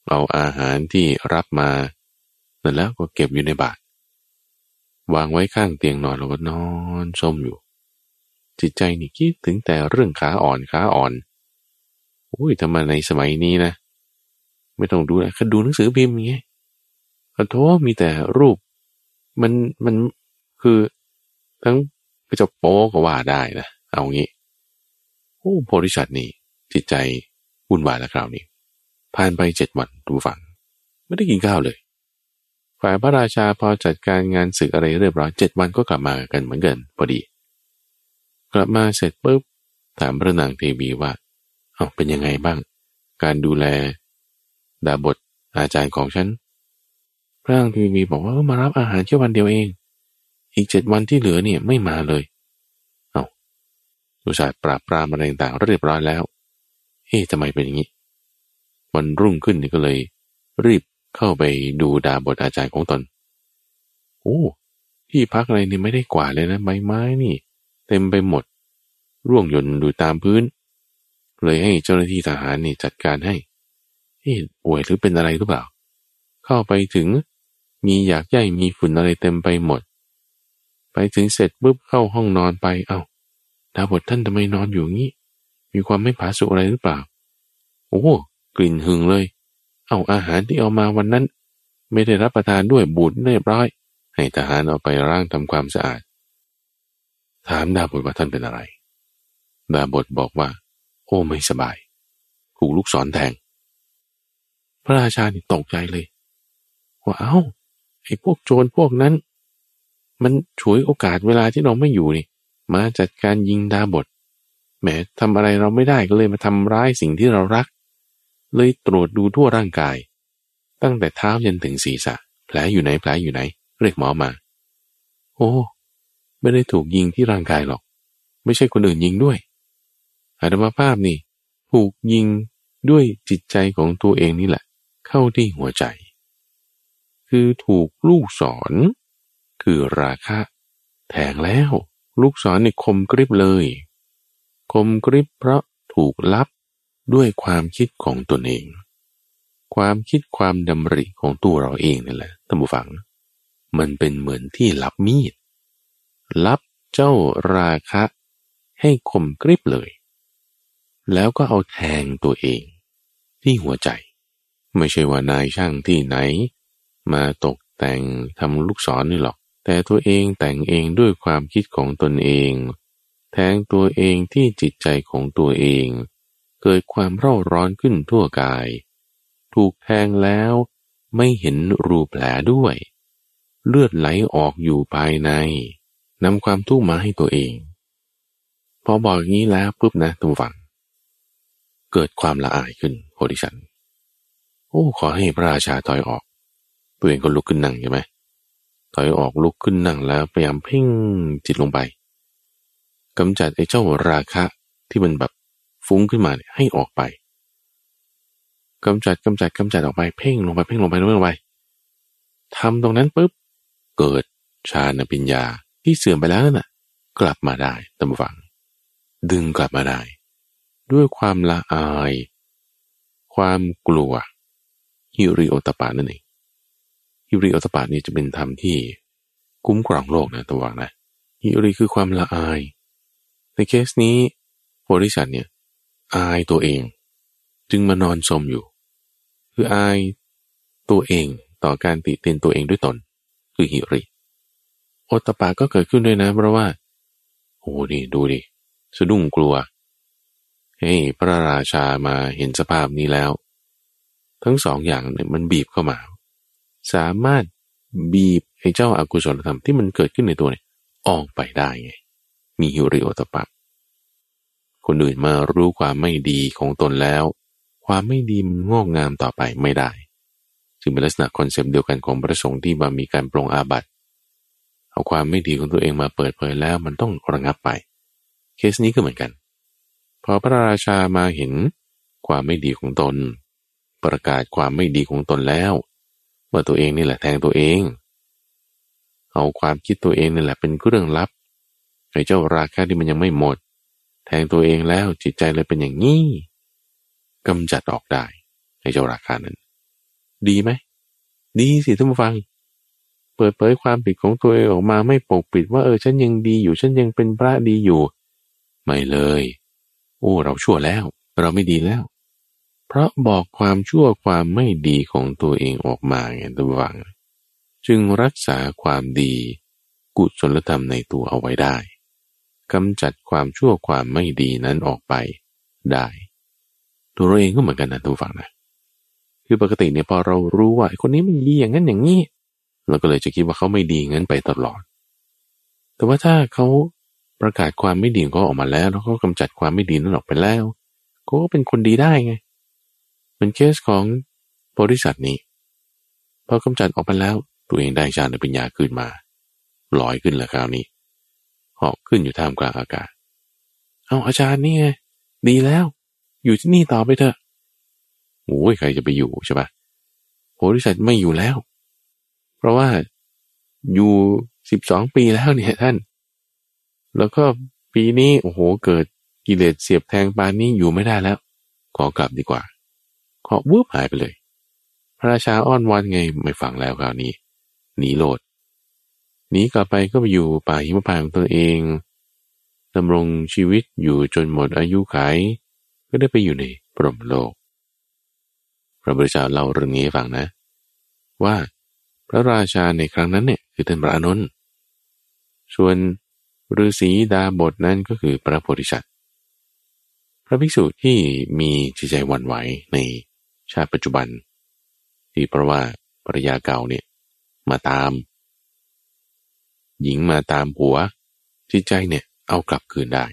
เอาอาหารที่รับมาเสร็จแล้วก็เก็บอยู่ในบาตร วางไว้ข้างเตียงนอนแล้วก็นอนชมอยู่ จิตใจนี่คิดถึงแต่เรื่องขาอ่อนขาอ่อนอุ้ยทำไมในสมัยนี้นะ ไม่ต้องดูนะแค่ดูหนังสือพิมพ์อย่างเงี้ยขอโทษมีแต่รูป มันมันคือทั้งก็จะโป๊ก็ว่าได้นะเอางี้โอ้โพธิชัดนี่จิตใจวุ่นวายแล้วคราวนี้ผ่านไปเจ็ดวันดูฝัง ไม่ได้กินข้าวเลย ฝ่ายพระราชาพอจัดการงานศึกอะไรเรียบร้อยเจ็ดวันก็กลับมากันเหมือนกันพอดี กลับมาเสร็จปุ๊บถามพระนางเทวีว่าเอาเป็นยังไงบ้าง การดูแล ดาบทอาจารย์ของฉัน พระนางเทวีบอกว่ามารับอาหารแค่วันเดียวเอง อีกเจ็ดวันที่เหลือเนี่ยไม่มาเลย เอาอุตส่าห์ปราบปรามอะไรต่างเรียบร้อยแล้วเฮ้ทำไมเป็นอย่างนี้ วันรุ่งขึ้นนี่ก็เลย รีบ เข้าไปดูดาบทอาจารย์ของตน โอ้ ที่พักอะไรนี่ไม่ได้กวาดเลยนะใบไม้นี่ เต็มไปหมด ร่วงหย่นดูตามพื้น เลยให้เจ้าหน้าที่ทหารนี่จัดการให้เฮ้ป่วยหรือเป็นอะไรหรือเปล่า เข้าไปถึงมีอยากใยมีฝุ่นอะไรเต็มไปหมด ไปถึงเสร็จปุ๊บเข้าห้องนอนไปเอา้าดาบทท่านทำไมนอนอยู่งี้ มีความไม่ผาสุกอะไรหรือเปล่า โอ้กลิ่นหึงเลย เอาอาหารที่เอามาวันนั้น ไม่ได้รับประทานด้วยบูดเรียบร้อย ให้ทหารเอาไปร่างทำความสะอาด ถามดาบทว่าท่านเป็นอะไร ดาบทบอกว่า โอ้ไม่สบายถูกลูกศรแทง พระราชานี่ตกใจเลย ว่าเอา้าไอ้พวกโจรพวกนั้น มันฉวยโอกาสเวลาที่เราไม่อยู่นี่ มาจัดการยิงดาบทแหมทำอะไรเราไม่ได้ก็เลยมาทำร้ายสิ่งที่เรารัก เลยตรวจดูทั่วร่างกาย ตั้งแต่เท้ายันถึงศีรษะ แผลอยู่ไหนแผลอยู่ไหน เรียกหมอมา โอ้ ไม่ได้ถูกยิงที่ร่างกายหรอก ไม่ใช่คนอื่นยิงด้วยอาตมาภาพนี่ถูกยิงด้วยจิตใจของตัวเองนี่แหละ เข้าที่หัวใจ คือถูกลูกศร คือราคะแทงแล้ว ลูกศรนี่คมกริบเลย คมกริบเพราะถูกลับ ด้วยความคิดของตนเอง ความคิดความดำริของตัวเราเองนั่นแหละท่านผู้ฟัง มันเป็นเหมือนที่ลับมีด ลับเจ้าราคะ ให้คมกริบเลย แล้วก็เอาแทงตัวเอง ที่หัวใจ ไม่ใช่ว่านายช่างที่ไหน มาตกแต่งทำลูกศรนนี่หรอก แต่ตัวเองแต่งเองด้วยความคิดของตนเอง แทงตัวเองที่จิตใจของตัวเอง เกิดความเร่าร้อนขึ้นทั่วกาย ถูกแทงแล้วไม่เห็นรูแผลด้วย เลือดไหลออกอยู่ภายในนำความทุกข์มาให้ตัวเอง พอบอกอย่างนี้แล้วปุ๊บนะทุกฝัง เกิดความละอายขึ้นโพธิสันโอ้ขอให้พระราชาถอยออก ตัวเองก็ลุกขึ้นนั่งใช่ไหมถอยออกลุกขึ้นนั่งแล้วพยายามเพ่งจิตลงไปกำจัดไอ้เจ้าราคะที่มันแบบ ฟุ้งขึ้นมาเนี่ยให้ออกไปกำจัดกำจัดกำจัดออกไปเพ่งลงไปเพ่งลงไปเรื่อยไปทำตรงนั้นปุ๊บเกิดฌานปัญญาที่เสื่อมไปแล้วน่ะ กลับมาได้ตามฝัง ดึงกลับมาได้ ด้วยความละอาย ความกลัวฮิริโอตปานั่นเองฮิริโอตปานี่จะเป็นธรรมที่คุ้มครองโลกนะตามฝังนะฮิริคือความละอาย ในเคสนี้โพธิสัตว์เนี่ย อายตัวเอง จึงมานอนสมอยู่ คืออายตัวเองต่อการติเตียนตัวเองด้วยตน คือหิริโอตปาก็เกิดขึ้นด้วยนะเพราะว่าโอ้ดิดูดิสะดุ้งกลัว เฮ้พระราชามาเห็นสภาพนี้แล้ว ทั้งสองอย่างเนี่ยมันบีบเข้ามา สามารถบีบให้เจ้าอกุศลธรรมที่มันเกิดขึ้นในตัวเนี่ยออกไปได้ไง มีหิริโอตตัปปะ คนอื่นมารู้ความไม่ดีของตนแล้ว ความไม่ดีมันงอกงามต่อไปไม่ได้ จึงเป็นลักษณะ concept เดียวกันของพระสงฆ์ที่มามีการปลงอาบัติเอาความไม่ดีของตัวเองมาเปิดเผยแล้วมันต้องระงับไป เคสนี้ก็เหมือนกัน พอพระราชามาเห็นความไม่ดีของตน ประกาศความไม่ดีของตนแล้วว่าตัวเองนี่แหละแทงตัวเอง เอาความคิดตัวเองนี่แหละเป็นเรื่องลับไอ้เจ้าราคะที่มันยังไม่หมด แทงตัวเองแล้วจิตใจเลยเป็นอย่างนี้กำจัดออกได้ไอ้เจ้าราคานั้น ดีไหม ดีสิท่านผู้ฟัง เปิดเผยความผิดของตัวเองออกมาไม่ปกปิดว่าเออฉันยังดีอยู่ฉันยังเป็นพระดีอยู่ ไม่เลย โอ้เราชั่วแล้ว เราไม่ดีแล้ว เพราะบอกความชั่วความไม่ดีของตัวเองออกมาไงตัววัง จึงรักษาความดี กุศลธรรมในตัวเอาไว้ได้ กำจัดความชั่วความไม่ดีนั้นออกไปได้ ตัวเราเองก็เหมือนกันนะตัวฟังนะคือปกติเนี่ยพอเรารู้ว่าคนนี้มันดีอย่างนั้นอย่างนี้เราก็เลยจะคิดว่าเขาไม่ดีงั้นไปตลอด แต่ว่าถ้าเขาประกาศความไม่ดีก็ออกมาแล้ว แล้วก็กำจัดความไม่ดีนั้นออกไปแล้วเขาก็เป็นคนดีได้ไงเป็นเคสของบริษัทนี้พอกำจัดออกไปแล้วตัวเองได้ฌานปัญญาขึ้นมาลอยขึ้นแล้วคราวนี้ หอกขึ้นอยู่ท่ามกลางอากาศ เอาอาจารย์นี่ไงดีแล้ว อยู่ที่นี่ต่อไปเถอะโอ้ยใครจะไปอยู่ใช่ปะบริษัทไม่อยู่แล้ว เพราะว่าอยู่สิบสองปีแล้วเนี่ยท่าน แล้วก็ปีนี้โอ้โหเกิดกิเลสเสียบแทงปานนี้อยู่ไม่ได้แล้ว ขอกลับดีกว่า ขอวุบหายไปเลย พระราชาอ้อนวอนไงไม่ฟังแล้วคราวนี้หนีโลด หนีกลับไปก็ไปอยู่ป่าหิมพานต์ของตนเองดำรงชีวิตอยู่จนหมดอายุขัยก็ได้ไปอยู่ในพรหมโลก พระบริชาเล่าเรื่องนี้ฟังนะ ว่าพระราชาในครั้งนั้นเนี่ยคือท่านพระอนุนส่วนฤาษีดาบทนั้นก็คือพระโพธิสัตว์พระภิกษุที่มีจิตใจหวั่นไหวในชาติปัจจุบัน ที่เพราะว่าภรรยาเก่าเนี่ยมาตาม หญิงมาตามผัวจิตใจเนี่ยเอากลับคืนได้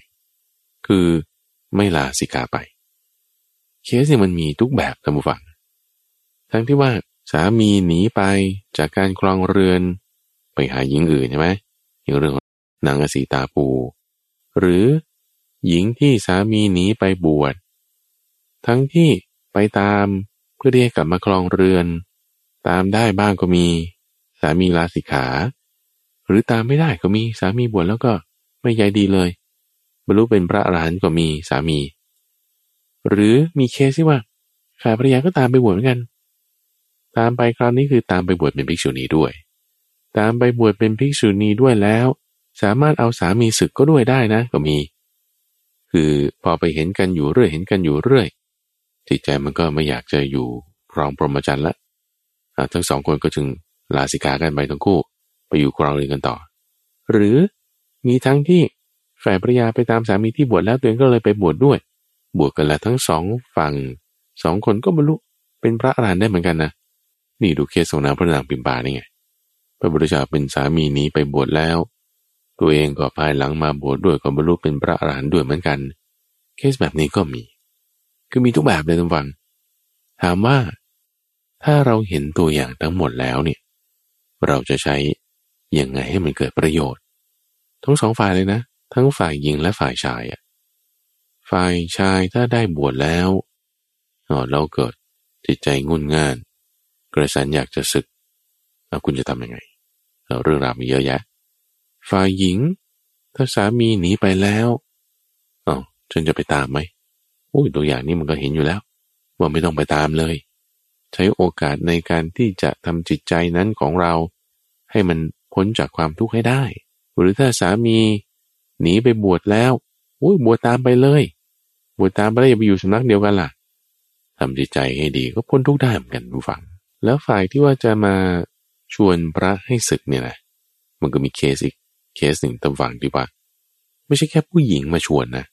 คือไม่ลาสิกาไป เคสเนี่ยมันมีทุกแบบท่านผู้ฟัง ทั้งที่ว่าสามีหนีไปจากการครองเรือน ไปหาหญิงอื่นใช่ไหมอย่างเรื่องนางอสีตาปู หรือหญิงที่สามีหนีไปบวช ทั้งที่ไปตามเพื่อเรียกกลับมาครองเรือน ตามได้บ้างก็มี สามีลาสิกขา หรือตามไม่ได้ก็มีสามีบวชแล้วก็ไม่ใยดีเลย บรรลุเป็นพระอรหันต์ก็มีสามี หรือมีเคสที่ว่าฝ่ายภรรยาก็ตามไปบวชเหมือนกัน ตามไปคราวนี้คือตามไปบวชเป็นภิกษุณีด้วย ตามไปบวชเป็นภิกษุณีด้วยแล้ว สามารถเอาสามีศึกก็ด้วยได้นะก็มี คือพอไปเห็นกันอยู่เรื่อยเห็นกันอยู่เรื่อยจิตใจมันก็ไม่อยากจะอยู่ครองพรหมจรรย์ละทั้งสองคนก็จึงลาสิกากันไปทั้งคู่ อยู่ครองเรือนกันต่อ หรือมีทั้งที่ฝ่ายภรรยาไปตามสามีที่บวชแล้วตัวเองก็เลยไปบวชดด้วย บวชกันล้วทั้งสองฝั่งสองคนก็บรรลุเป็นพระอรหันต์ได้เหมือนกันนะนี่ดูเคสของนางพระนางปิมปานี่ไงพระบุตรชาเป็นสามีนี้ไปบวชแล้ว ตัวเองก็ภายหลังมาบวชดด้วยก็บรรลุเป็นพระอรหันต์ด้วยเหมือนกัน เคสแบบนี้ก็มี คือมีทุกแบบเลยทุกฝัง ถามว่า ถ้าเราเห็นตัวอย่างทั้งหมดแล้วเนี่ย เราจะใช้ ยังไงให้มันเกิดประโยชน์ ทั้งสองฝ่ายเลยนะ ทั้งฝ่ายหญิงและฝ่ายชายอะฝ่ายชายถ้าได้บวชแล้วอ๋อเราเกิดจิตใจงุนง่าน กระสันอยากจะศึกแล้วคุณจะทำยังไง เราเรื่องราวมีเยอะแยะ ฝ่ายหญิง ถ้าสามีหนีไปแล้วอ๋อฉันจะไปตามไหมอุ้ยตัวอย่างนี้มันก็เห็นอยู่แล้ว ว่าไม่ต้องไปตามเลย ใช้โอกาสในการที่จะทำจิตใจนั้นของเรา ให้มัน พ้นจากความทุกข์ให้ได้ หรือถ้าสามีหนีไปบวชแล้วอุ้ยบวชตามไปเลย บวชตามไปแล้วอย่าไปอยู่สำนักเดียวกันล่ะทำจิตใจให้ดีก็พ้นทุกข์ได้เหมือนกันผู้ฟัง แล้วฝ่ายที่ว่าจะมาชวนพระให้ศึกเนี่ยนะมันก็มีเคสอีกเคสหนึ่งตำฝังที่ว่าไม่ใช่แค่ผู้หญิงมาชวนนะ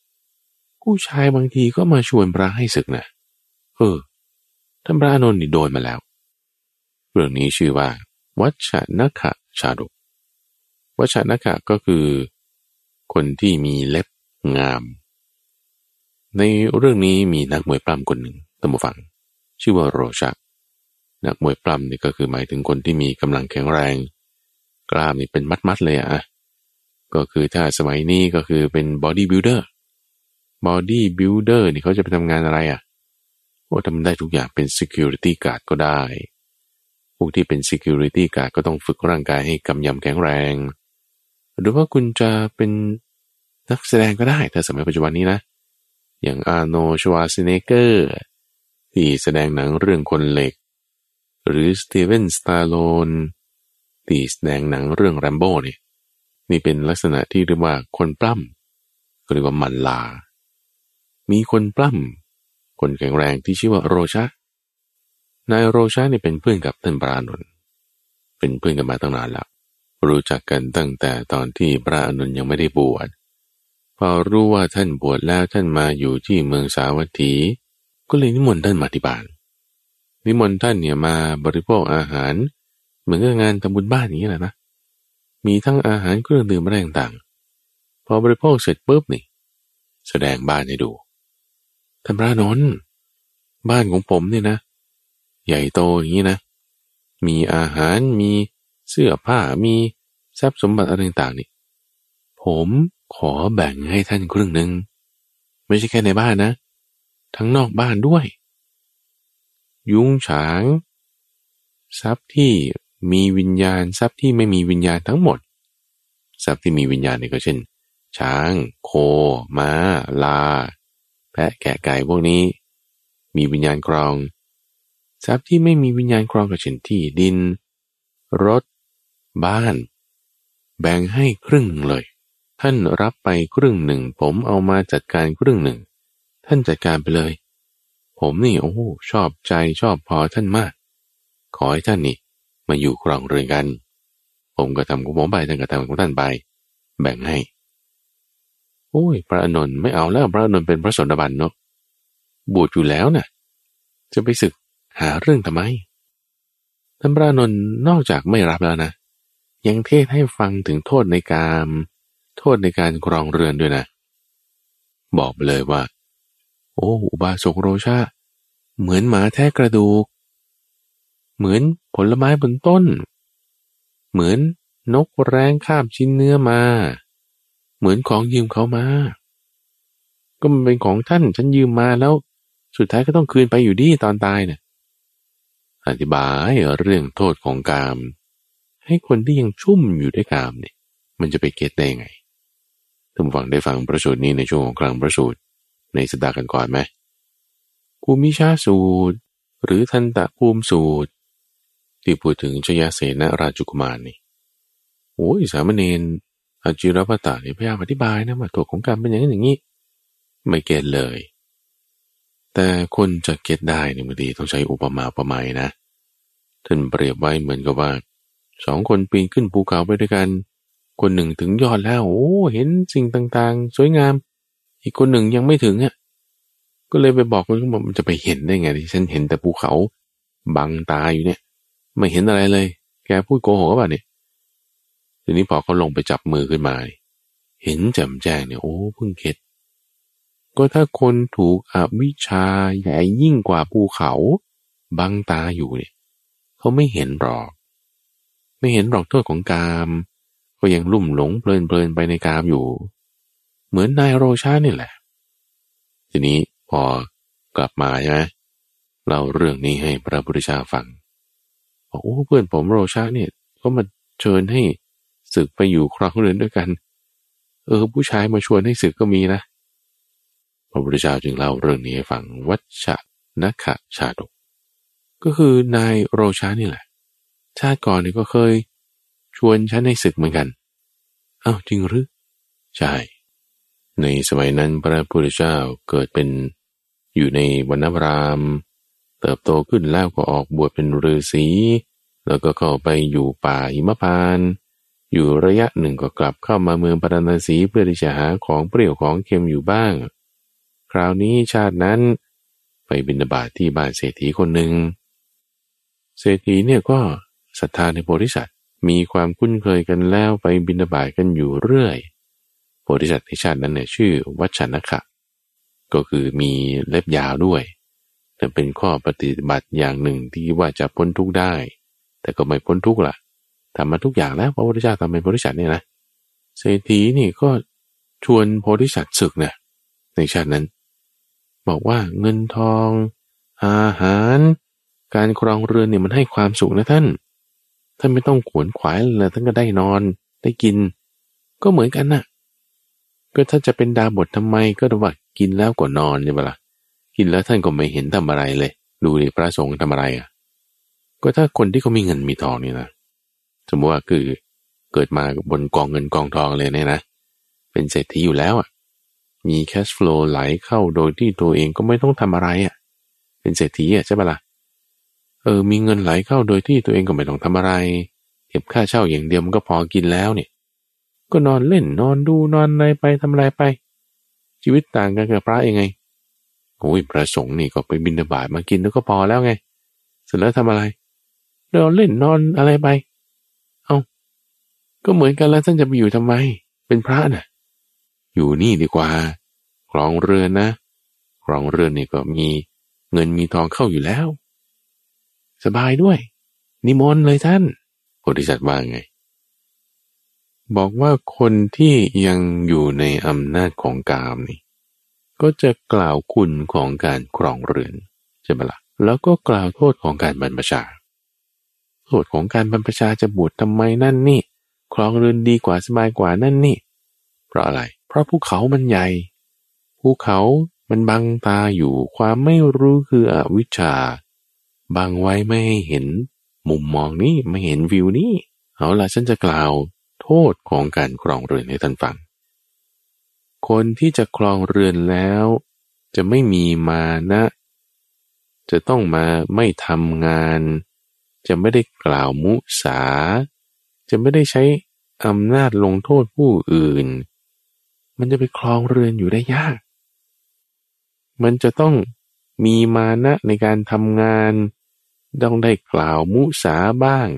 ผู้ชายบางทีก็มาชวนพระให้ศึกนะเออท่านพระอนุนนี่โดนมาแล้ว เรื่องนี้ชื่อว่า วัชนะคะ ชาดกวัวัชนะกะก็คือ คนที่มีเล็บงาม ในเรื่องนี้มีนักมวยปล้ำคนหนึ่งตั้มฟัง ชื่อว่าโรชะ นักมวยปล้ำนี่ก็คือหมายถึงคนที่มีกำลังแข็งแรง กล้ามนี่เป็นมัดๆเลยอะ ก็คือถ้าสมัยนี้ก็คือเป็น bodybuilder bodybuilder นี่เขาจะไปทำงานอะไรอะ่ะโอ้ทำได้ทุกอย่างเป็น security guard ก็ได้ พวกที่เป็น security guard ก็ต้องฝึกร่างกายให้กำยำแข็งแรง หรือว่าคุณจะเป็นนักแสดงก็ได้ถ้าสมัยปัจจุบันนี้นะ อย่างอาโนชวาซิเนเกอร์ที่แสดงหนังเรื่องคนเหล็ก หรือสตีเวนสตอลโลนที่แสดงหนังเรื่องแรมโบ้เนี่ยนี่เป็นลักษณะที่เรียกว่าคนปล้ำก็เรียกว่ามัลละ มีคนปล้ำคนแข็งแรงที่ชื่อว่าโรชะ นายโรชะนี่เป็นเพื่อนกับท่านพระอานนท์เป็นเพื่อนกันมาตั้งนานแล้ว รู้จักกันตั้งแต่ตอนที่พระอานนท์ยังไม่ได้บวช พอรู้ว่าท่านบวชแล้วท่านมาอยู่ที่เมืองสาวัตถี ก็เลยนิมนต์ท่านมาที่บ้าน นิมนต์ท่านเนี่ยมาบริโภคอาหาร เหมือนกับงานทำบุญบ้านอย่างนี้แหละนะ มีทั้งอาหารเครื่องดื่มอะไรต่างๆ พอบริโภคเสร็จปุ๊บนี่ แสดงบ้านให้ดูท่านพระนนท์บ้านของผมเนี่ยนะ ใหญ่โตอย่างนี้นะ มีอาหารมีเสื้อผ้ามีทรัพย์สมบัติอะไรต่างๆนี่ ผมขอแบ่งให้ท่านครึ่งหนึ่งไม่ใช่แค่ในบ้านนะ ทั้งนอกบ้านด้วย ยุงฉาง ทรัพย์ที่มีวิญญาณทรัพย์ที่ไม่มีวิญญาณทั้งหมด ทรัพย์ที่มีวิญญาณนี่ก็เช่น ช้าง โค ม้า ลา แพะแกะไก่พวกนี้ มีวิญญาณครอง ทรัพย์ที่ไม่มีวิญญาณครองก็เช่นที่ดิน รถ บ้าน แบ่งให้ครึ่งเลย ท่านรับไปครึ่งหนึ่ง ผมเอามาจัดการครึ่งหนึ่ง ท่านจัดการไปเลย ผมนี่โอ้ชอบใจชอบพอท่านมาก ขอให้ท่านนี่ มาอยู่ครองเรือนกัน ผมก็ทำของผมไปท่านก็ทำของท่านไป แบ่งให้โอ้ยพระอนนท์ไม่เอาแล้วพระอนนท์เป็นพระสนบันเนาะบวชอยู่แล้วนะ่ะ จะไปศึก หาเรื่องทำไมท่านพระนนท์นอกจากไม่รับแล้วนะ ยังเทศให้ฟังถึงโทษในการโทษในการครองเรือนด้วยนะ บอกไปเลยว่า โอ้อุบาสกโรชาเหมือนหมาแท้กระดูก เหมือนผลไม้บนต้น เหมือนนกแร้งคาบชิ้นเนื้อมา เหมือนของยืมเขามา ก็มันเป็นของท่านฉันยืมมาแล้ว สุดท้ายก็ต้องคืนไปอยู่ดีตอนตายเนี่ย อธิบายเรื่องโทษของกาม ให้คนที่ยังชุ่มอยู่ด้วยกามเนี่ยมันจะไปเก็ตได้ไงท่านฟังได้ฟังประสูตรนี้ในช่วงของกลางประสูตรในสัปดาห์กันก่อนไหมภูมิชาสูตร หรือทันตะภูมิสูตร ที่พูดถึงชยเสนราชุกุมารนี่โอ้ยสามเณรอาจิรพัตตาเนี่ยพยายามอธิบายนะว่าตัวของกรรมเป็นอย่างนั้นอย่างนี้ ไม่เก็ตเลย แต่คนจะเก็ตได้เนี่ยบางทีต้องใช้อุปมาอุปไมยนะท่านเปรียบไว้เหมือนกับว่าสองคนปีนขึ้นภูเขาไปด้วยกัน คนหนึ่งถึงยอดแล้ว โอ้เห็นสิ่งต่างๆ สวยงาม อีกคนหนึ่งยังไม่ถึงอะก็เลยไปบอกคนบอกมันจะไปเห็นได้ไงที่ฉันเห็นแต่ภูเขาบังตาอยู่เนี่ย ไม่เห็นอะไรเลย แกพูดโกหกป่ะเนี่ยทีนี้พอเขาลงไปจับมือขึ้นมา เห็นแจ่มแจ้งเนี่ยโอ้เพิ่งเข็ด ก็ถ้าคนถูกอวิชาใหญ่ยิ่งกว่าภูเขาบังตาอยู่เนี่ยเขาไม่เห็นหรอก ไม่เห็นหรอกโทษของกาม ก็ยังลุ่มหลงเพลินเพลินไปในกามอยู่ เหมือนนายโรชาเนี่ยแหละ ทีนี้พอกลับมาใช่ไหมเราเรื่องนี้ให้พระพุทธเจ้าฟังบอกโอ้เพื่อนผมโรชาเนี่ยก็มาเชิญให้ศึกไปอยู่ครองเรือนด้วยกัน เออผู้ชายมาชวนให้ศึกก็มีนะ พระพุทธเจ้าจึงเล่าเรื่องนี้ให้ฟังวัชชะนักขะชาดก ก็คือนายโรชานี่แหละ ชาติก่อนนี่ก็เคย ชวนฉันให้ศึกเหมือนกันอ้าวจริงหรือ ใช่ ในสมัยนั้นพระพุทธเจ้าเกิดเป็นอยู่ในวรรณราม เติบโตขึ้นแล้วก็ออกบวชเป็นฤาษีแล้วก็เข้าไปอยู่ป่าหิมพานอยู่ระยะหนึ่งก็กลับเข้ามาเมืองปารณสีเพื่อที่จะหาของเปรี้ยวของเค็มอยู่บ้าง คราวนี้ชาตินั้น ไปบินาบาตทที่บ้านเศรษฐีคนหนึ่งเศรษฐีเนี่ยก็ศรัทธาในโพธิสัตว์มีความคุ้นเคยกันแล้วไปบินาบายกันอยู่เรื่อยโพธิสัตว์ในชาตินั้นเนี่ยชื่อวัชนะคะก็คือมีเล็บยาวด้วย แต่เป็นข้อปฏิบัติอย่างหนึ่งที่ว่าจะพ้นทุกข์ได้ แต่ก็ไม่พ้นทุกข์ล่ะทำมาทุกอย่างแล้วพระพุทธเจ้าทำเป็นโพธิสัตว์เนี่ยนะเศรษฐีนี่ก็ชวนโพธิสัตว์ศึกนะในชาตินั้น บอกว่าเงินทอง อาหาร การครองเรือนเนี่ยมันให้ความสุขนะท่าน ท่านไม่ต้องขวนขวายเลยท่านก็ได้นอนได้กิน ก็เหมือนกันนะ่ะ ก็ถ้าจะเป็นดาบททำไมก็ว่ากินแล้วก็นอนใช่ปะละ่ะกินแล้วท่านก็ไม่เห็นทำอะไรเลย ดูดิพระสงฆ์ทำอะไรอะ ก็ถ้าคนที่เขามีเงินมีทองนี่นะสมมติว่าคือเกิดมาบนกองเงินกองทองเลยเนี่ยนะ เป็นเศรษฐีอยู่แล้วอะ มีแคชฟลูไหลเข้าโดยที่ตัวเองก็ไม่ต้องทำอะไรอะ เป็นเศรษฐีอะใช่ปะละ่ะ เออ มีเงินไหลเข้าโดยที่ตัวเองก็ไม่ต้องทำอะไร เก็บค่าเช่าอย่างเดียวมันก็พอกินแล้วเนี่ย ก็นอนเล่นนอนดูนอนอะไรไปทำอะไรไป ชีวิตต่างกันกับพระยังไงโอ้ยพระสงฆ์นี่ก็ไปบินบาตมากินแล้วก็พอแล้วไง เสร็จแล้วทำอะไรเราเล่นนอนอะไรไป เอา้าก็เหมือนกันแล้วท่านจะไปอยู่ทำไม เป็นพระนะ่ะ อยู่นี่ดีกว่าครองเรือนนะครองเรือนนี่ก็มีเงินมีทองเข้าอยู่แล้ว สบายด้วย นิมนต์เลยท่านโพธิสัตว์ว่าไง บอกว่าคนที่ยังอยู่ในอำนาจของกามนี่ ก็จะกล่าวคุณของการครองเรือนใช่ไหมละ่ะแล้วก็กล่าวโทษของการบรรพชา โทษของการบรรพชาจะบวชทำไมนั่นนี่ครองเรือนดีกว่าสบายกว่านั่นนี่ เพราะอะไร เพราะภูเขามันใหญ่ ภูเขามันบังตาอยู่ความไม่รู้คืออวิชชา บังไว้ไม่ให้เห็น มุมมองนี้ไม่เห็นวิวนี้ เอาล่ะฉันจะกล่าว โทษของการครองเรือนให้ท่านฟัง คนที่จะครองเรือนแล้ว จะไม่มีมานะ จะต้องมาไม่ทำงาน จะไม่ได้กล่าวมุสา จะไม่ได้ใช้อำนาจลงโทษผู้อื่น มันจะไปครองเรือนอยู่ได้ยาก มันจะต้องมีมานะในการทำงาน ต้องได้กล่าวมุสาบ้าง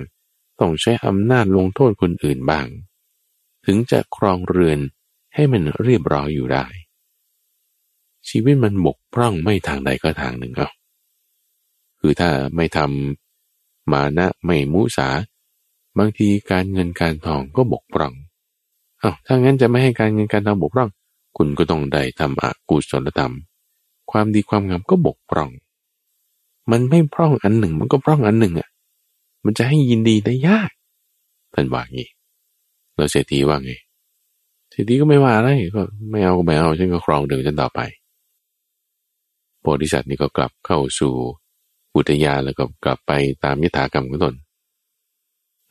ต้องใช้อำนาจลงโทษคนอื่นบ้าง ถึงจะครองเรือนให้มันเรียบร้อยอยู่ได้ ชีวิตมันบกพร่องไม่ทางใดก็ทางหนึ่งเอาคือถ้าไม่ทำมานะไม่มุสา บางทีการเงินการทองก็บกพร่อง อาถ้างั้นจะไม่ให้การเงินการทองบกพร่อง คุณก็ต้องได้ทำอกุศลธรรม ความดีความงามก็บกพร่อง มันไม่พร่องอันหนึ่ง มันก็พร่องอันหนึ่งอะ มันจะให้ยินดีได้ยากท่านว่างี้เราเศรษฐีว่าไงทีนี้ก็ไม่ว่าอะไรก็ไม่เอาก็ไม่เอาฉันก็ครองเดิมฉันต่อไปโพธิสัตว์นี่ก็กลับเข้าสู่อุทยานแล้วก็กลับไปตามยถากรรมของตน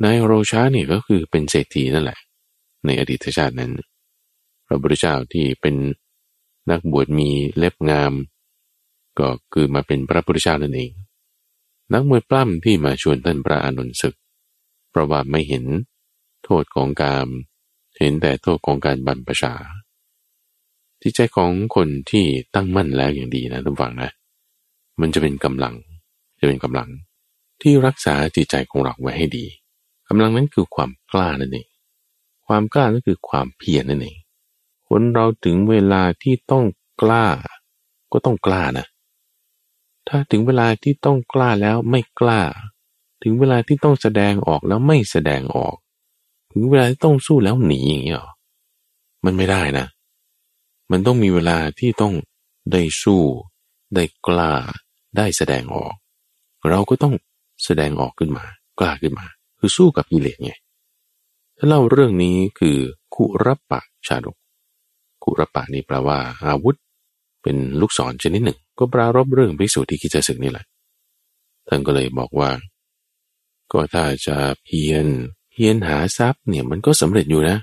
นายโรชานี่ก็คือเป็นเศรษฐีนั่นแหละ ในอดีตชาตินั้น พระพุทธเจ้าที่เป็นนักบวชมีเล็บงาม ก็คือมาเป็นพระพุทธเจ้านั่นเอง นักมวยปล้ำที่มาชวนท่านพระอนุนศึก เพราะว่าไม่เห็นโทษของการเห็นแต่โทษของการบรรพชาที่ใจของคนที่ตั้งมั่นแล้วอย่างดีนะทุกฝังนะ มันจะเป็นกำลัง จะเป็นกำลัง ที่รักษาจิตใจของเราไว้ให้ดีกำลังนั้นคือความกล้านั่นเอง ความกล้านั่นคือความเพียรนั่นเองคนเราถึงเวลาที่ต้องกล้า ก็ต้องกล้านะ ถ้าถึงเวลาที่ต้องกล้าแล้วไม่กล้า ถึงเวลาที่ต้องแสดงออกแล้วไม่แสดงออก ถึงเวลาที่ต้องสู้แล้วหนีอย่างนี้หรอมันไม่ได้นะ มันต้องมีเวลาที่ต้องได้สู้ ได้กล้า ได้แสดงออก เราก็ต้องแสดงออกขึ้นมา กล้าขึ้นมา คือสู้กับกิเลสไง ถ้าเล่าเรื่องนี้คือคุรปะชาดก คุรปะนี่แปลว่า อาวุธ เป็นลูกศรชนิดหนึ่ง ก็ปรารบเรื่องพิสูจน์ที่คิดจะศึกนี่แหละ ท่านก็เลยบอกว่า ก็ถ้าจะเพียรเพียรหาทรัพย์เนี่ยมันก็สำเร็จอยู่นะ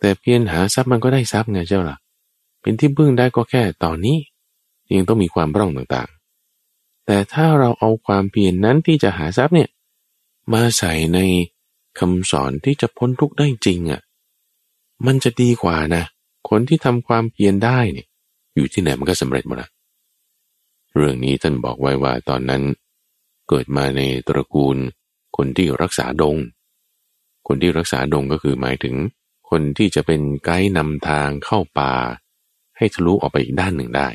แต่เพียรหาทรัพย์มันก็ได้ทรัพย์ไงเจ้าล่ะ เป็นที่พึ่งได้ก็แค่ตอนนี้ ยังต้องมีความร่องต่างๆ แต่ถ้าเราเอาความเพียรนนั้นที่จะหาทรัพย์เนี่ยมาใส่ใน คำสอนที่จะพ้นทุกข์ได้จริงอะ่ะมันจะดีกว่านะคนที่ทำความเพียรได้เนี่ย อยู่ที่ไหนมันก็สำเร็จหมดละเรื่องนี้ท่านบอกไว้ว่าตอนนั้น เกิดมาในตระกูล คนที่รักษาดง คนที่รักษาดงก็คือหมายถึง คนที่จะเป็นไกด์นำทางเข้าป่า ให้ทะลุออกไปอีกด้านหนึ่งได้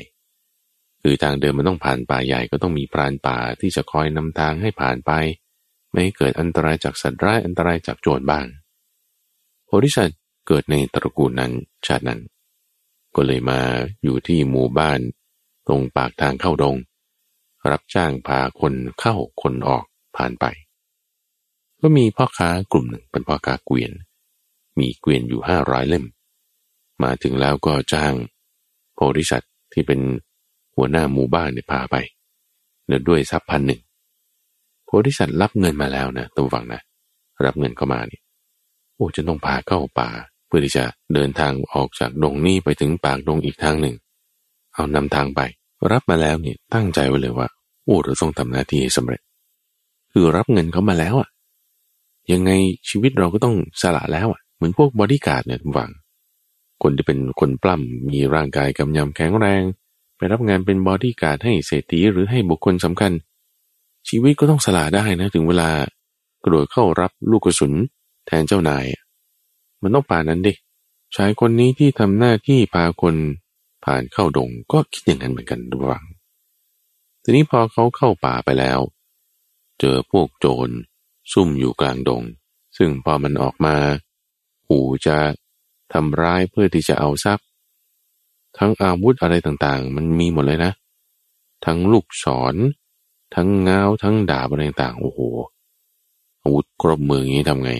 คือทางเดินมันต้องผ่านป่าใหญ่ก็ต้องมีพรานป่าที่จะคอยนำทางให้ผ่านไป ไม่ให้เกิดอันตรายจากสัตว์ร้ายอันตรายจากโจรบ้างโพธิสัตว์เกิดในตระกูลนั้นชาตินั้น ก็เลยมาอยู่ที่หมู่บ้าน ตรงปากทางเข้าดง รับจ้างพาคนเข้าคนออกผ่านไป ก็มีพ่อค้ากลุ่มหนึ่งเป็นพ่อค้าเกวียน มีเกวียนอยู่ห้าร้อยเล่ม มาถึงแล้วก็จ้าง โพธิสัตว์ที่เป็นหัวหน้าหมู่บ้านเนี่ยพาไปเนื่องด้วยทรัพย์พันหนึ่ง โพธิสัตว์รับเงินมาแล้วนะท่านฟังนะ รับเงินเข้ามาเนี่ยโอ้จะต้องพาเข้าป่า เพื่อที่จะเดินทางออกจากดงนี้ไปถึงปากดงอีกทางหนึ่ง เอานำทางไป รับมาแล้วเนี่ยตั้งใจไว้เลยว่าโอ้เราต้องทำหน้าที่ให้สำเร็จ คือรับเงินเขามาแล้วอะยังไงชีวิตเราก็ต้องสละแล้วอะเหมือนพวกบอดี้การ์ดเนี่ยฟัง คนที่เป็นคนปล้ำมีร่างกายกำยำแข็งแรง ไปรับงานเป็นบอดี้การ์ดให้เศรษฐีหรือให้บุคคลสำคัญ ชีวิตก็ต้องสละได้นะถึงเวลากระโดดเข้ารับลูกกระสุนแทนเจ้านาย มันต้องป่านั้นดิชายคนนี้ที่ทำหน้าที่พาคนผ่านเข้าดงก็คิดอย่างนั้นเหมือนกันระวังทีนี้พอเขาเข้าป่าไปแล้ว เจอพวกโจรซุ่มอยู่กลางดง ซึ่งพอมันออกมาหูจะทำร้ายเพื่อที่จะเอาทรัพย์ ทั้งอาวุธอะไรต่างๆ มันมีหมดเลยนะ ทั้งลูกศร ทั้งเงาทั้งดาบอะไรต่างๆโอ้โหอาวุธครบมืออย่างนี้ทำไง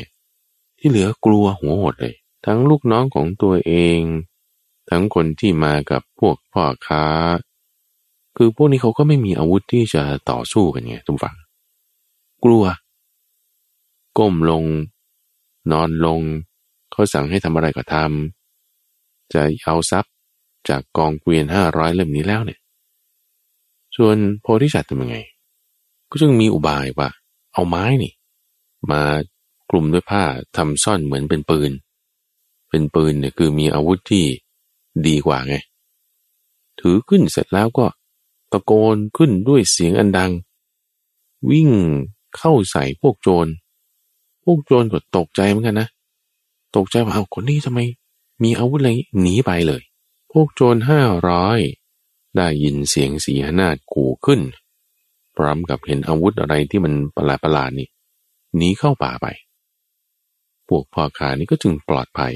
ที่เหลือกลัวหัวหดเลย ทั้งลูกน้องของตัวเอง ทั้งคนที่มากับพวกพ่อค้า คือพวกนี้เขาก็ไม่มีอาวุธที่จะต่อสู้กันไงทุกฝั่งกลัว ก้มลง นอนลง เขาสั่งให้ทำอะไรก็ทำจะเอาทรัพย์จากกองเกวียนห้าร้อยเล่มนี้แล้วเนี่ย ส่วนโพธิสัตว์ทำยังไง ก็จึงมีอุบายว่า เอาไม้นี่ มากลุ่มด้วยผ้าทำซ่อนเหมือนเป็นปืน เป็นปืนเนี่ยคือมีอาวุธที่ดีกว่าไง ถือขึ้นเสร็จแล้วก็ ตะโกนขึ้นด้วยเสียงอันดัง วิ่งเข้าใส่พวกโจร พวกโจรก็ตกใจเหมือนกันนะ ตกใจว่าเอาคนนี้ทำไม มีอาวุธอะไรหนีไปเลย พวกโจรห้าร้อยได้ยินเสียงสีหนาดกูขึ้น พร้อมกับเห็นอาวุธอะไรที่มันประหลาดประหลาดนี่หนีเข้าป่าไปพวกพ่อค้านี้ก็จึงปลอดภัย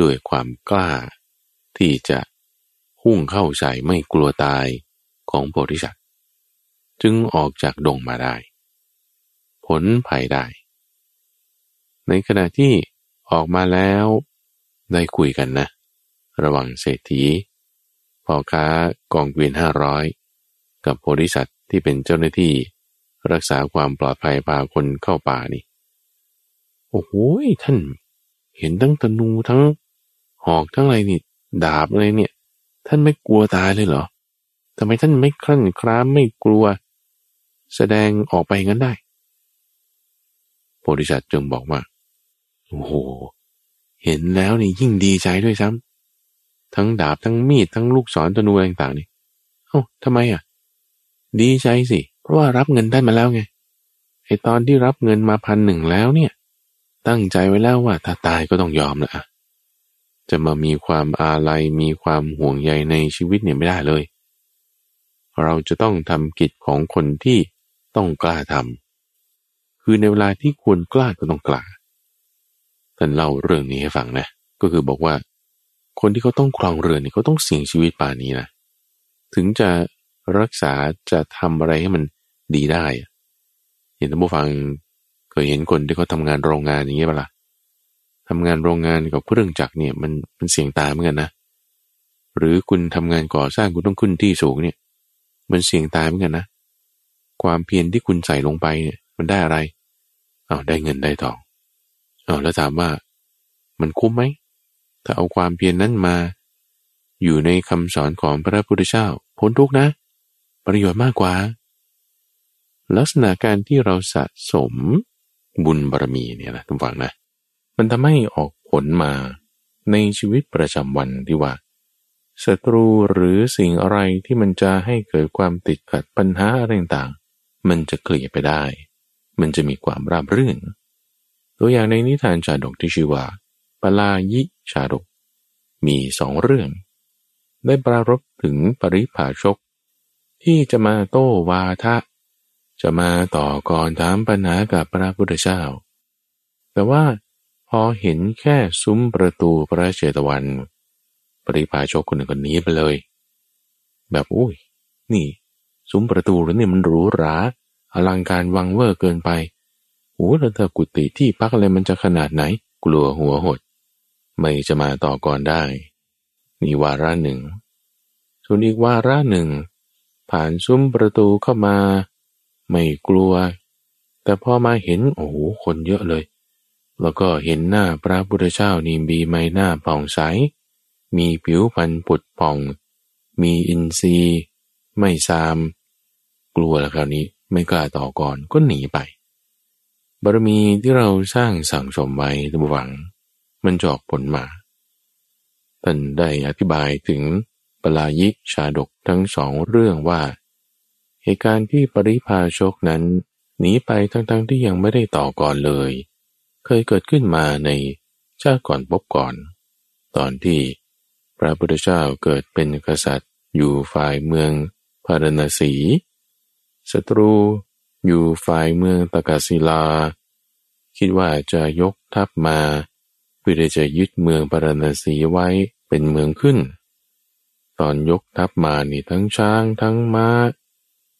ด้วยความกล้า ที่จะหุ่งเข้าใส่ไม่กลัวตายของโพธิสัตว์จึงออกจากดงมาได้ ผลภัยได้ ในขณะที่ออกมาแล้วได้คุยกันนะ ระหว่างเศรษฐีพ่อค้ากองเกวียนห้าร้อยกับโพธิสัตว์ ที่เป็นเจ้าหน้าที่รักษาความปลอดภัยพาคนเข้าป่านี่ โอ้โหท่าน เห็นทั้งธนูทั้ง หอกทั้งอะไรนี่ ดาบอะไรเนี่ย ท่านไม่กลัวตายเลยเหรอทำไมท่านไม่คลั่นคล้ามไม่กลัว แสดงออกไปงั้นได้โพธิสัตว์จึงบอกว่า โอ้โห เห็นแล้วนี่ยิ่งดีใจด้วยซ้ำทั้งดาบทั้งมีดทั้งลูกศรธนูอะไรต่างๆนี่ เอ้าทำไมอะ ดีใจสิ เพราะว่ารับเงินได้มาแล้วไงไอตอนที่รับเงินมาพันหนึ่งแล้วเนี่ย ตั้งใจไว้แล้วว่าถ้าตายก็ต้องยอมละจะมามีความอาลัยมีความห่วงใยในชีวิตเนี่ยไม่ได้เลย เราจะต้องทำกิจของคนที่ต้องกล้าทำคือในเวลาที่ควรกล้าก็ต้องกล้าท่านเล่าเรื่องนี้ให้ฟังนะ ก็คือบอกว่า คนที่เขาต้องครองเรือนนี่เขาต้องเสี่ยงชีวิตป่านี้นะ ถึงจะ รักษาจะทำอะไรให้มันดีได้เห็นท่านผู้ฟังเคยเห็นคนที่เขาทางานโรงงานอย่างเงี้ยเปล่าทำงานโรงงานกับเครื่องจักรเนี่ยมันมันเสี่ยงตายเหมือนกันนะ หรือคุณทำงานก่อสร้างคุณต้องขึ้นที่สูงเนี่ย มันเสี่ยงตายเหมือนกันนะ ความเพียรที่คุณใส่ลงไปเนี่ย มันได้อะไรเอาได้เงินได้ทองเอาแล้วถามว่ามันคุ้มไหมถ้าเอาความเพียรนนั้นมา อยู่ในคำสอนของพระพุทธเจ้าพ้นทุกนะ ประโยชน์มากกว่า ลักษณะการที่เราสะสมบุญบารมีเนี่ยนะทุกฝังนะ มันทำให้ออกผลมาในชีวิตประจำวันที่ว่าศัตรูหรือสิ่งอะไรที่มันจะให้เกิดความติดขัดปัญหาอะไรต่างๆ มันจะเคลียร์ไปได้ มันจะมีความราบรื่น ตัวอย่างในนิทานชาดกที่ชื่อว่าปลายิชาดก มีสองเรื่อง ได้ปรารบถึงปริภาชก ที่จะมาโต้วาทะ จะมาต่อก่อนถามปัญหากับพระพุทธเจ้า แต่ว่าพอเห็นแค่ซุ้มประตูพระเจตวัน ปริภาชกคนหนึ่งคนนี้ไปเลย แบบอุ้ย นี่ ซุ้มประตูหรือนี่มันหรูหราอลังการวังเวอร์เกินไปโอ้แล้วเธอกุฏิที่พักอะไรมันจะขนาดไหน กลัวหัวหด ไม่จะมาต่อก่อนได้ นี่วาระหนึ่งส่วนอีกวาระหนึ่ง ผ่านซุ้มประตูเข้ามา ไม่กลัว แต่พอมาเห็นโอ้โหคนเยอะเลย แล้วก็เห็นหน้าพระพุทธเจ้านี่มีไม้หน้าผ่องใส มีผิวพรรณปุดผ่อง มีอินทรีย์ ไม่ซาม กลัวแล้วคราวนี้ไม่กล้าต่อก่อนก็หนีไป บารมีที่เราสร้างสั่งสมไว้ทุกหวัง มันจอกผลมา ท่านได้อธิบายถึง ปลายิกชาดกทั้งสองเรื่องว่า เหตุการณ์ที่ปริพาชกนั้นหนีไปทั้งๆทที่ยังไม่ได้ต่อก่อนเลย เคยเกิดขึ้นมาในชาติก่อนพบก่อน ตอนที่พระพุทธเจ้าเกิดเป็นกษัตริย์ อยู่ฝ่ายเมืองพารณสีศัตรูอยู่ฝ่ายเมืองตะกาศิลา คิดว่าจะยกทัพมาเพื่อจะยึดเมืองปารณสีไว้เป็นเมืองขึ้น ตอนยกทัพมานี่ทั้งช้างทั้งม้า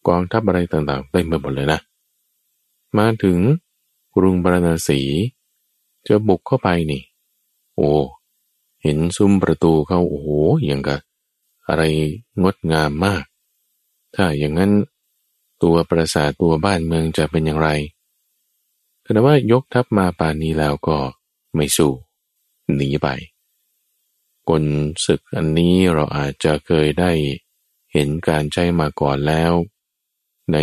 กองทัพอะไรต่างๆเต็มไปหมดเลยนะ มาถึงกรุงปารณสีจะบุกเข้าไปนี่ โอ้ เห็นซุ้มประตูเขาโอ้โหอย่างกับอะไรงดงามมาก ถ้าอย่างนั้นตัวประสาทตัวบ้านเมืองจะเป็นอย่างไรแต่ว่ายกทัพมาป่านนี้แล้วก็ไม่สู้หนีไป กลศึกอันนี้เราอาจจะเคยได้เห็นการใช้มาก่อนแล้ว ใน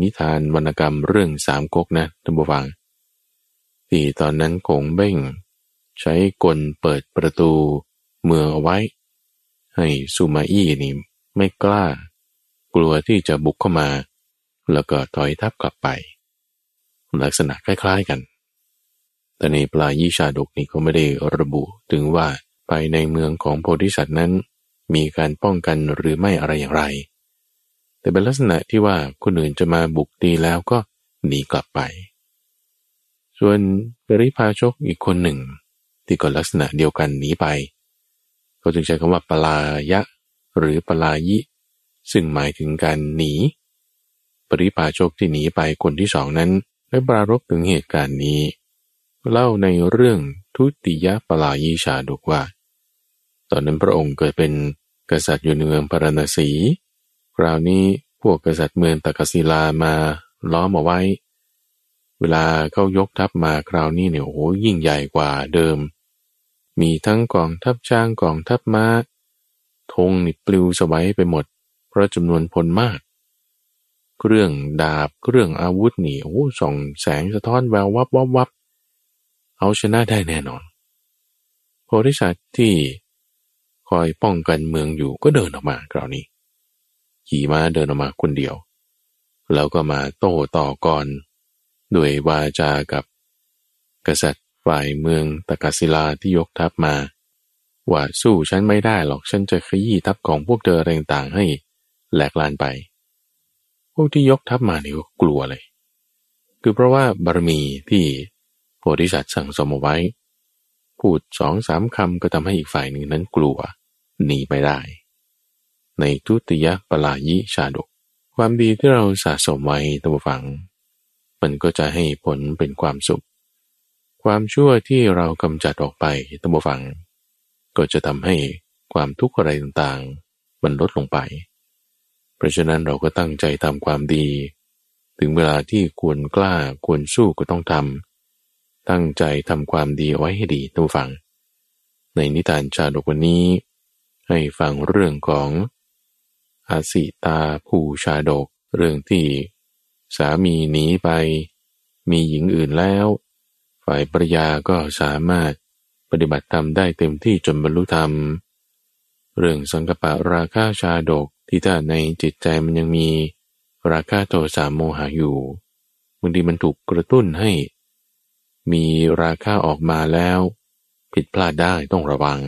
นิทานวรรณกรรมเรื่องสามก๊กนะท่านผู้ฟังที่ตอนนั้นคงเบ้ง ใช้กลเปิดประตูเมืองเอาไว้ ให้ซูมาอี้นี่ไม่กล้า กลัวที่จะบุกเข้ามา แล้วก็ถอยทับกลับไป ลักษณะคล้ายๆกัน แต่ในปลายี่ชาดกนี้ก็ไม่ได้ระบุถึงว่า ภายในเมืองของโพธิสัตว์นั้น มีการป้องกันหรือไม่อะไรอย่างไร แต่เป็นลักษณะที่ว่าคนอื่นจะมาบุกตีแล้วก็หนีกลับไป ส่วนปริพาชกอีกคนหนึ่ง ที่ก็ลักษณะเดียวกันหนีไป เขาจึงใช้คำว่าปลายะ หรือปลายิ ซึ่งหมายถึงการหนี ปริพาชกที่หนีไปคนที่สองนั้นได้ปรารบถึงเหตุการณ์นี้ เล่าในเรื่องทุติยปลายีชาดกว่า ตอนนั้นพระองค์เกิดเป็นกษัตริย์อยู่ในเมืองพาราณสี คราวนี้พวกกษัตริย์เมืองตะกศิลามาล้อมเอาไว้ เวลาเขายกทัพมาคราวนี้เนี่ยโอ้ยิ่งใหญ่กว่าเดิม มีทั้งกองทัพช้างกองทัพมา้าธงนี่ปลิวสวัยไปหมด เพราะจำนวนพลมาก เครื่องดาบเครื่องอาวุธนี่โอ้ส่องแสงสะท้อนแวววับวับวับเอาชนะได้แน่นอน โพธิสัตว์ที่ คอยป้องกันเมืองอยู่ก็เดินออกมาคราวนี้ ขี่ม้าเดินออกมาคนเดียว แล้วก็มาโต้ต่อก่อนด้วยวาจากับ กษัตริย์ฝ่ายเมืองตะกศิลาที่ยกทัพมา ว่าสู้ฉันไม่ได้หรอกฉันจะขยี้ทัพของพวกเธออะไรต่างให้แหลกลานไป พวกที่ยกทัพมานี่ก็กลัวเลย คือเพราะว่าบารมีที่โพธิสัตว์สั่งสมเอาไว้ พูดสองสามคำก็ทำให้อีกฝ่ายหนึ่งนั้นกลัว หนีไปได้ ในทุติยปลายิชาดก ความดีที่เราสะสมไว้ตัวฝัง มันก็จะให้ผลเป็นความสุข ความชั่วที่เรากำจัดออกไปตัวฝัง ก็จะทำให้ความทุกข์อะไรต่างๆ มันลดลงไป เพราะฉะนั้นเราก็ตั้งใจทำความดี ถึงเวลาที่ควรกล้าควรสู้ก็ต้องทำตั้งใจทำความดีไว้ให้ดีทุกฝัง ในนิทานชาดกวันนี้ ให้ฟังเรื่องของอาสิตาผูชาดก เรื่องที่สามีหนีไป มีหญิงอื่นแล้ว ฝ่ายปรยาก็สามารถปฏิบัติธรรมได้เต็มที่จนบรรลุธรรม เรื่องสังกปะราคาชาดกที่ถ้าในจิตใจมันยังมีราคะโทสะโมหะอยู่บางทีมันถูกกระตุ้นให้ มีราคาออกมาแล้ว ผิดพลาดได้ต้องระวัง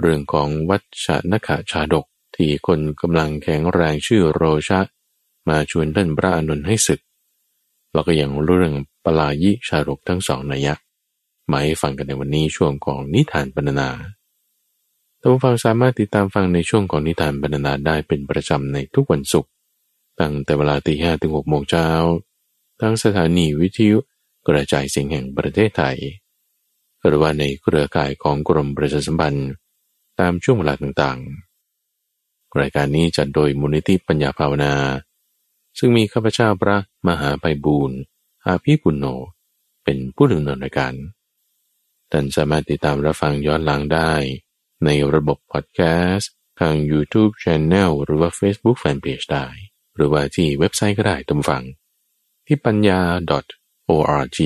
เรื่องของวัชนขชาดกที่คนกำลังแข็งแรงชื่อโรชะ มาชวนท่านพระอนุนให้ศึกเราก็ยังเรื่องปลายิชาดกทั้งสองนัยยะมาให้ฟังกันในวันนี้ช่วงของนิทานบรรณาท่านผู้ฟังสามารถติดตามฟังในช่วงของนิทานบรรณาได้เป็นประจำในทุกวันศุกร์ตั้งแต่เวลาตีห้ถึงหกโมงเช้าทั้งสถานีวิทยุกระจายเสียงแห่งประเทศไทยหรือว่าในเครือข่ายของกรมประชาสัมพันธ์ ตามช่วงเวลาต่างๆ รายการนี้จัดโดยมูลนิธิปัญญาภาวนา ซึ่งมีข้าพเจ้าพระมหาไปบูรณ์อาภีปุณโญเป็นผู้ดำเนินรายการ ท่านสามารถติดตามรับฟังย้อนหลังได้ ในระบบพอดแคสต์ทาง YouTube Channel หรือว่า Facebook Fanpage ได้ หรือว่าที่เว็บไซต์ก็ได้ตามฟัง ที่ปัญญา .org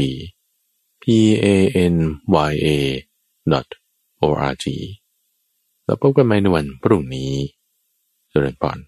p a n y a .org เราพบกันใหม่ในวันพรุ่งนี้เจริญพร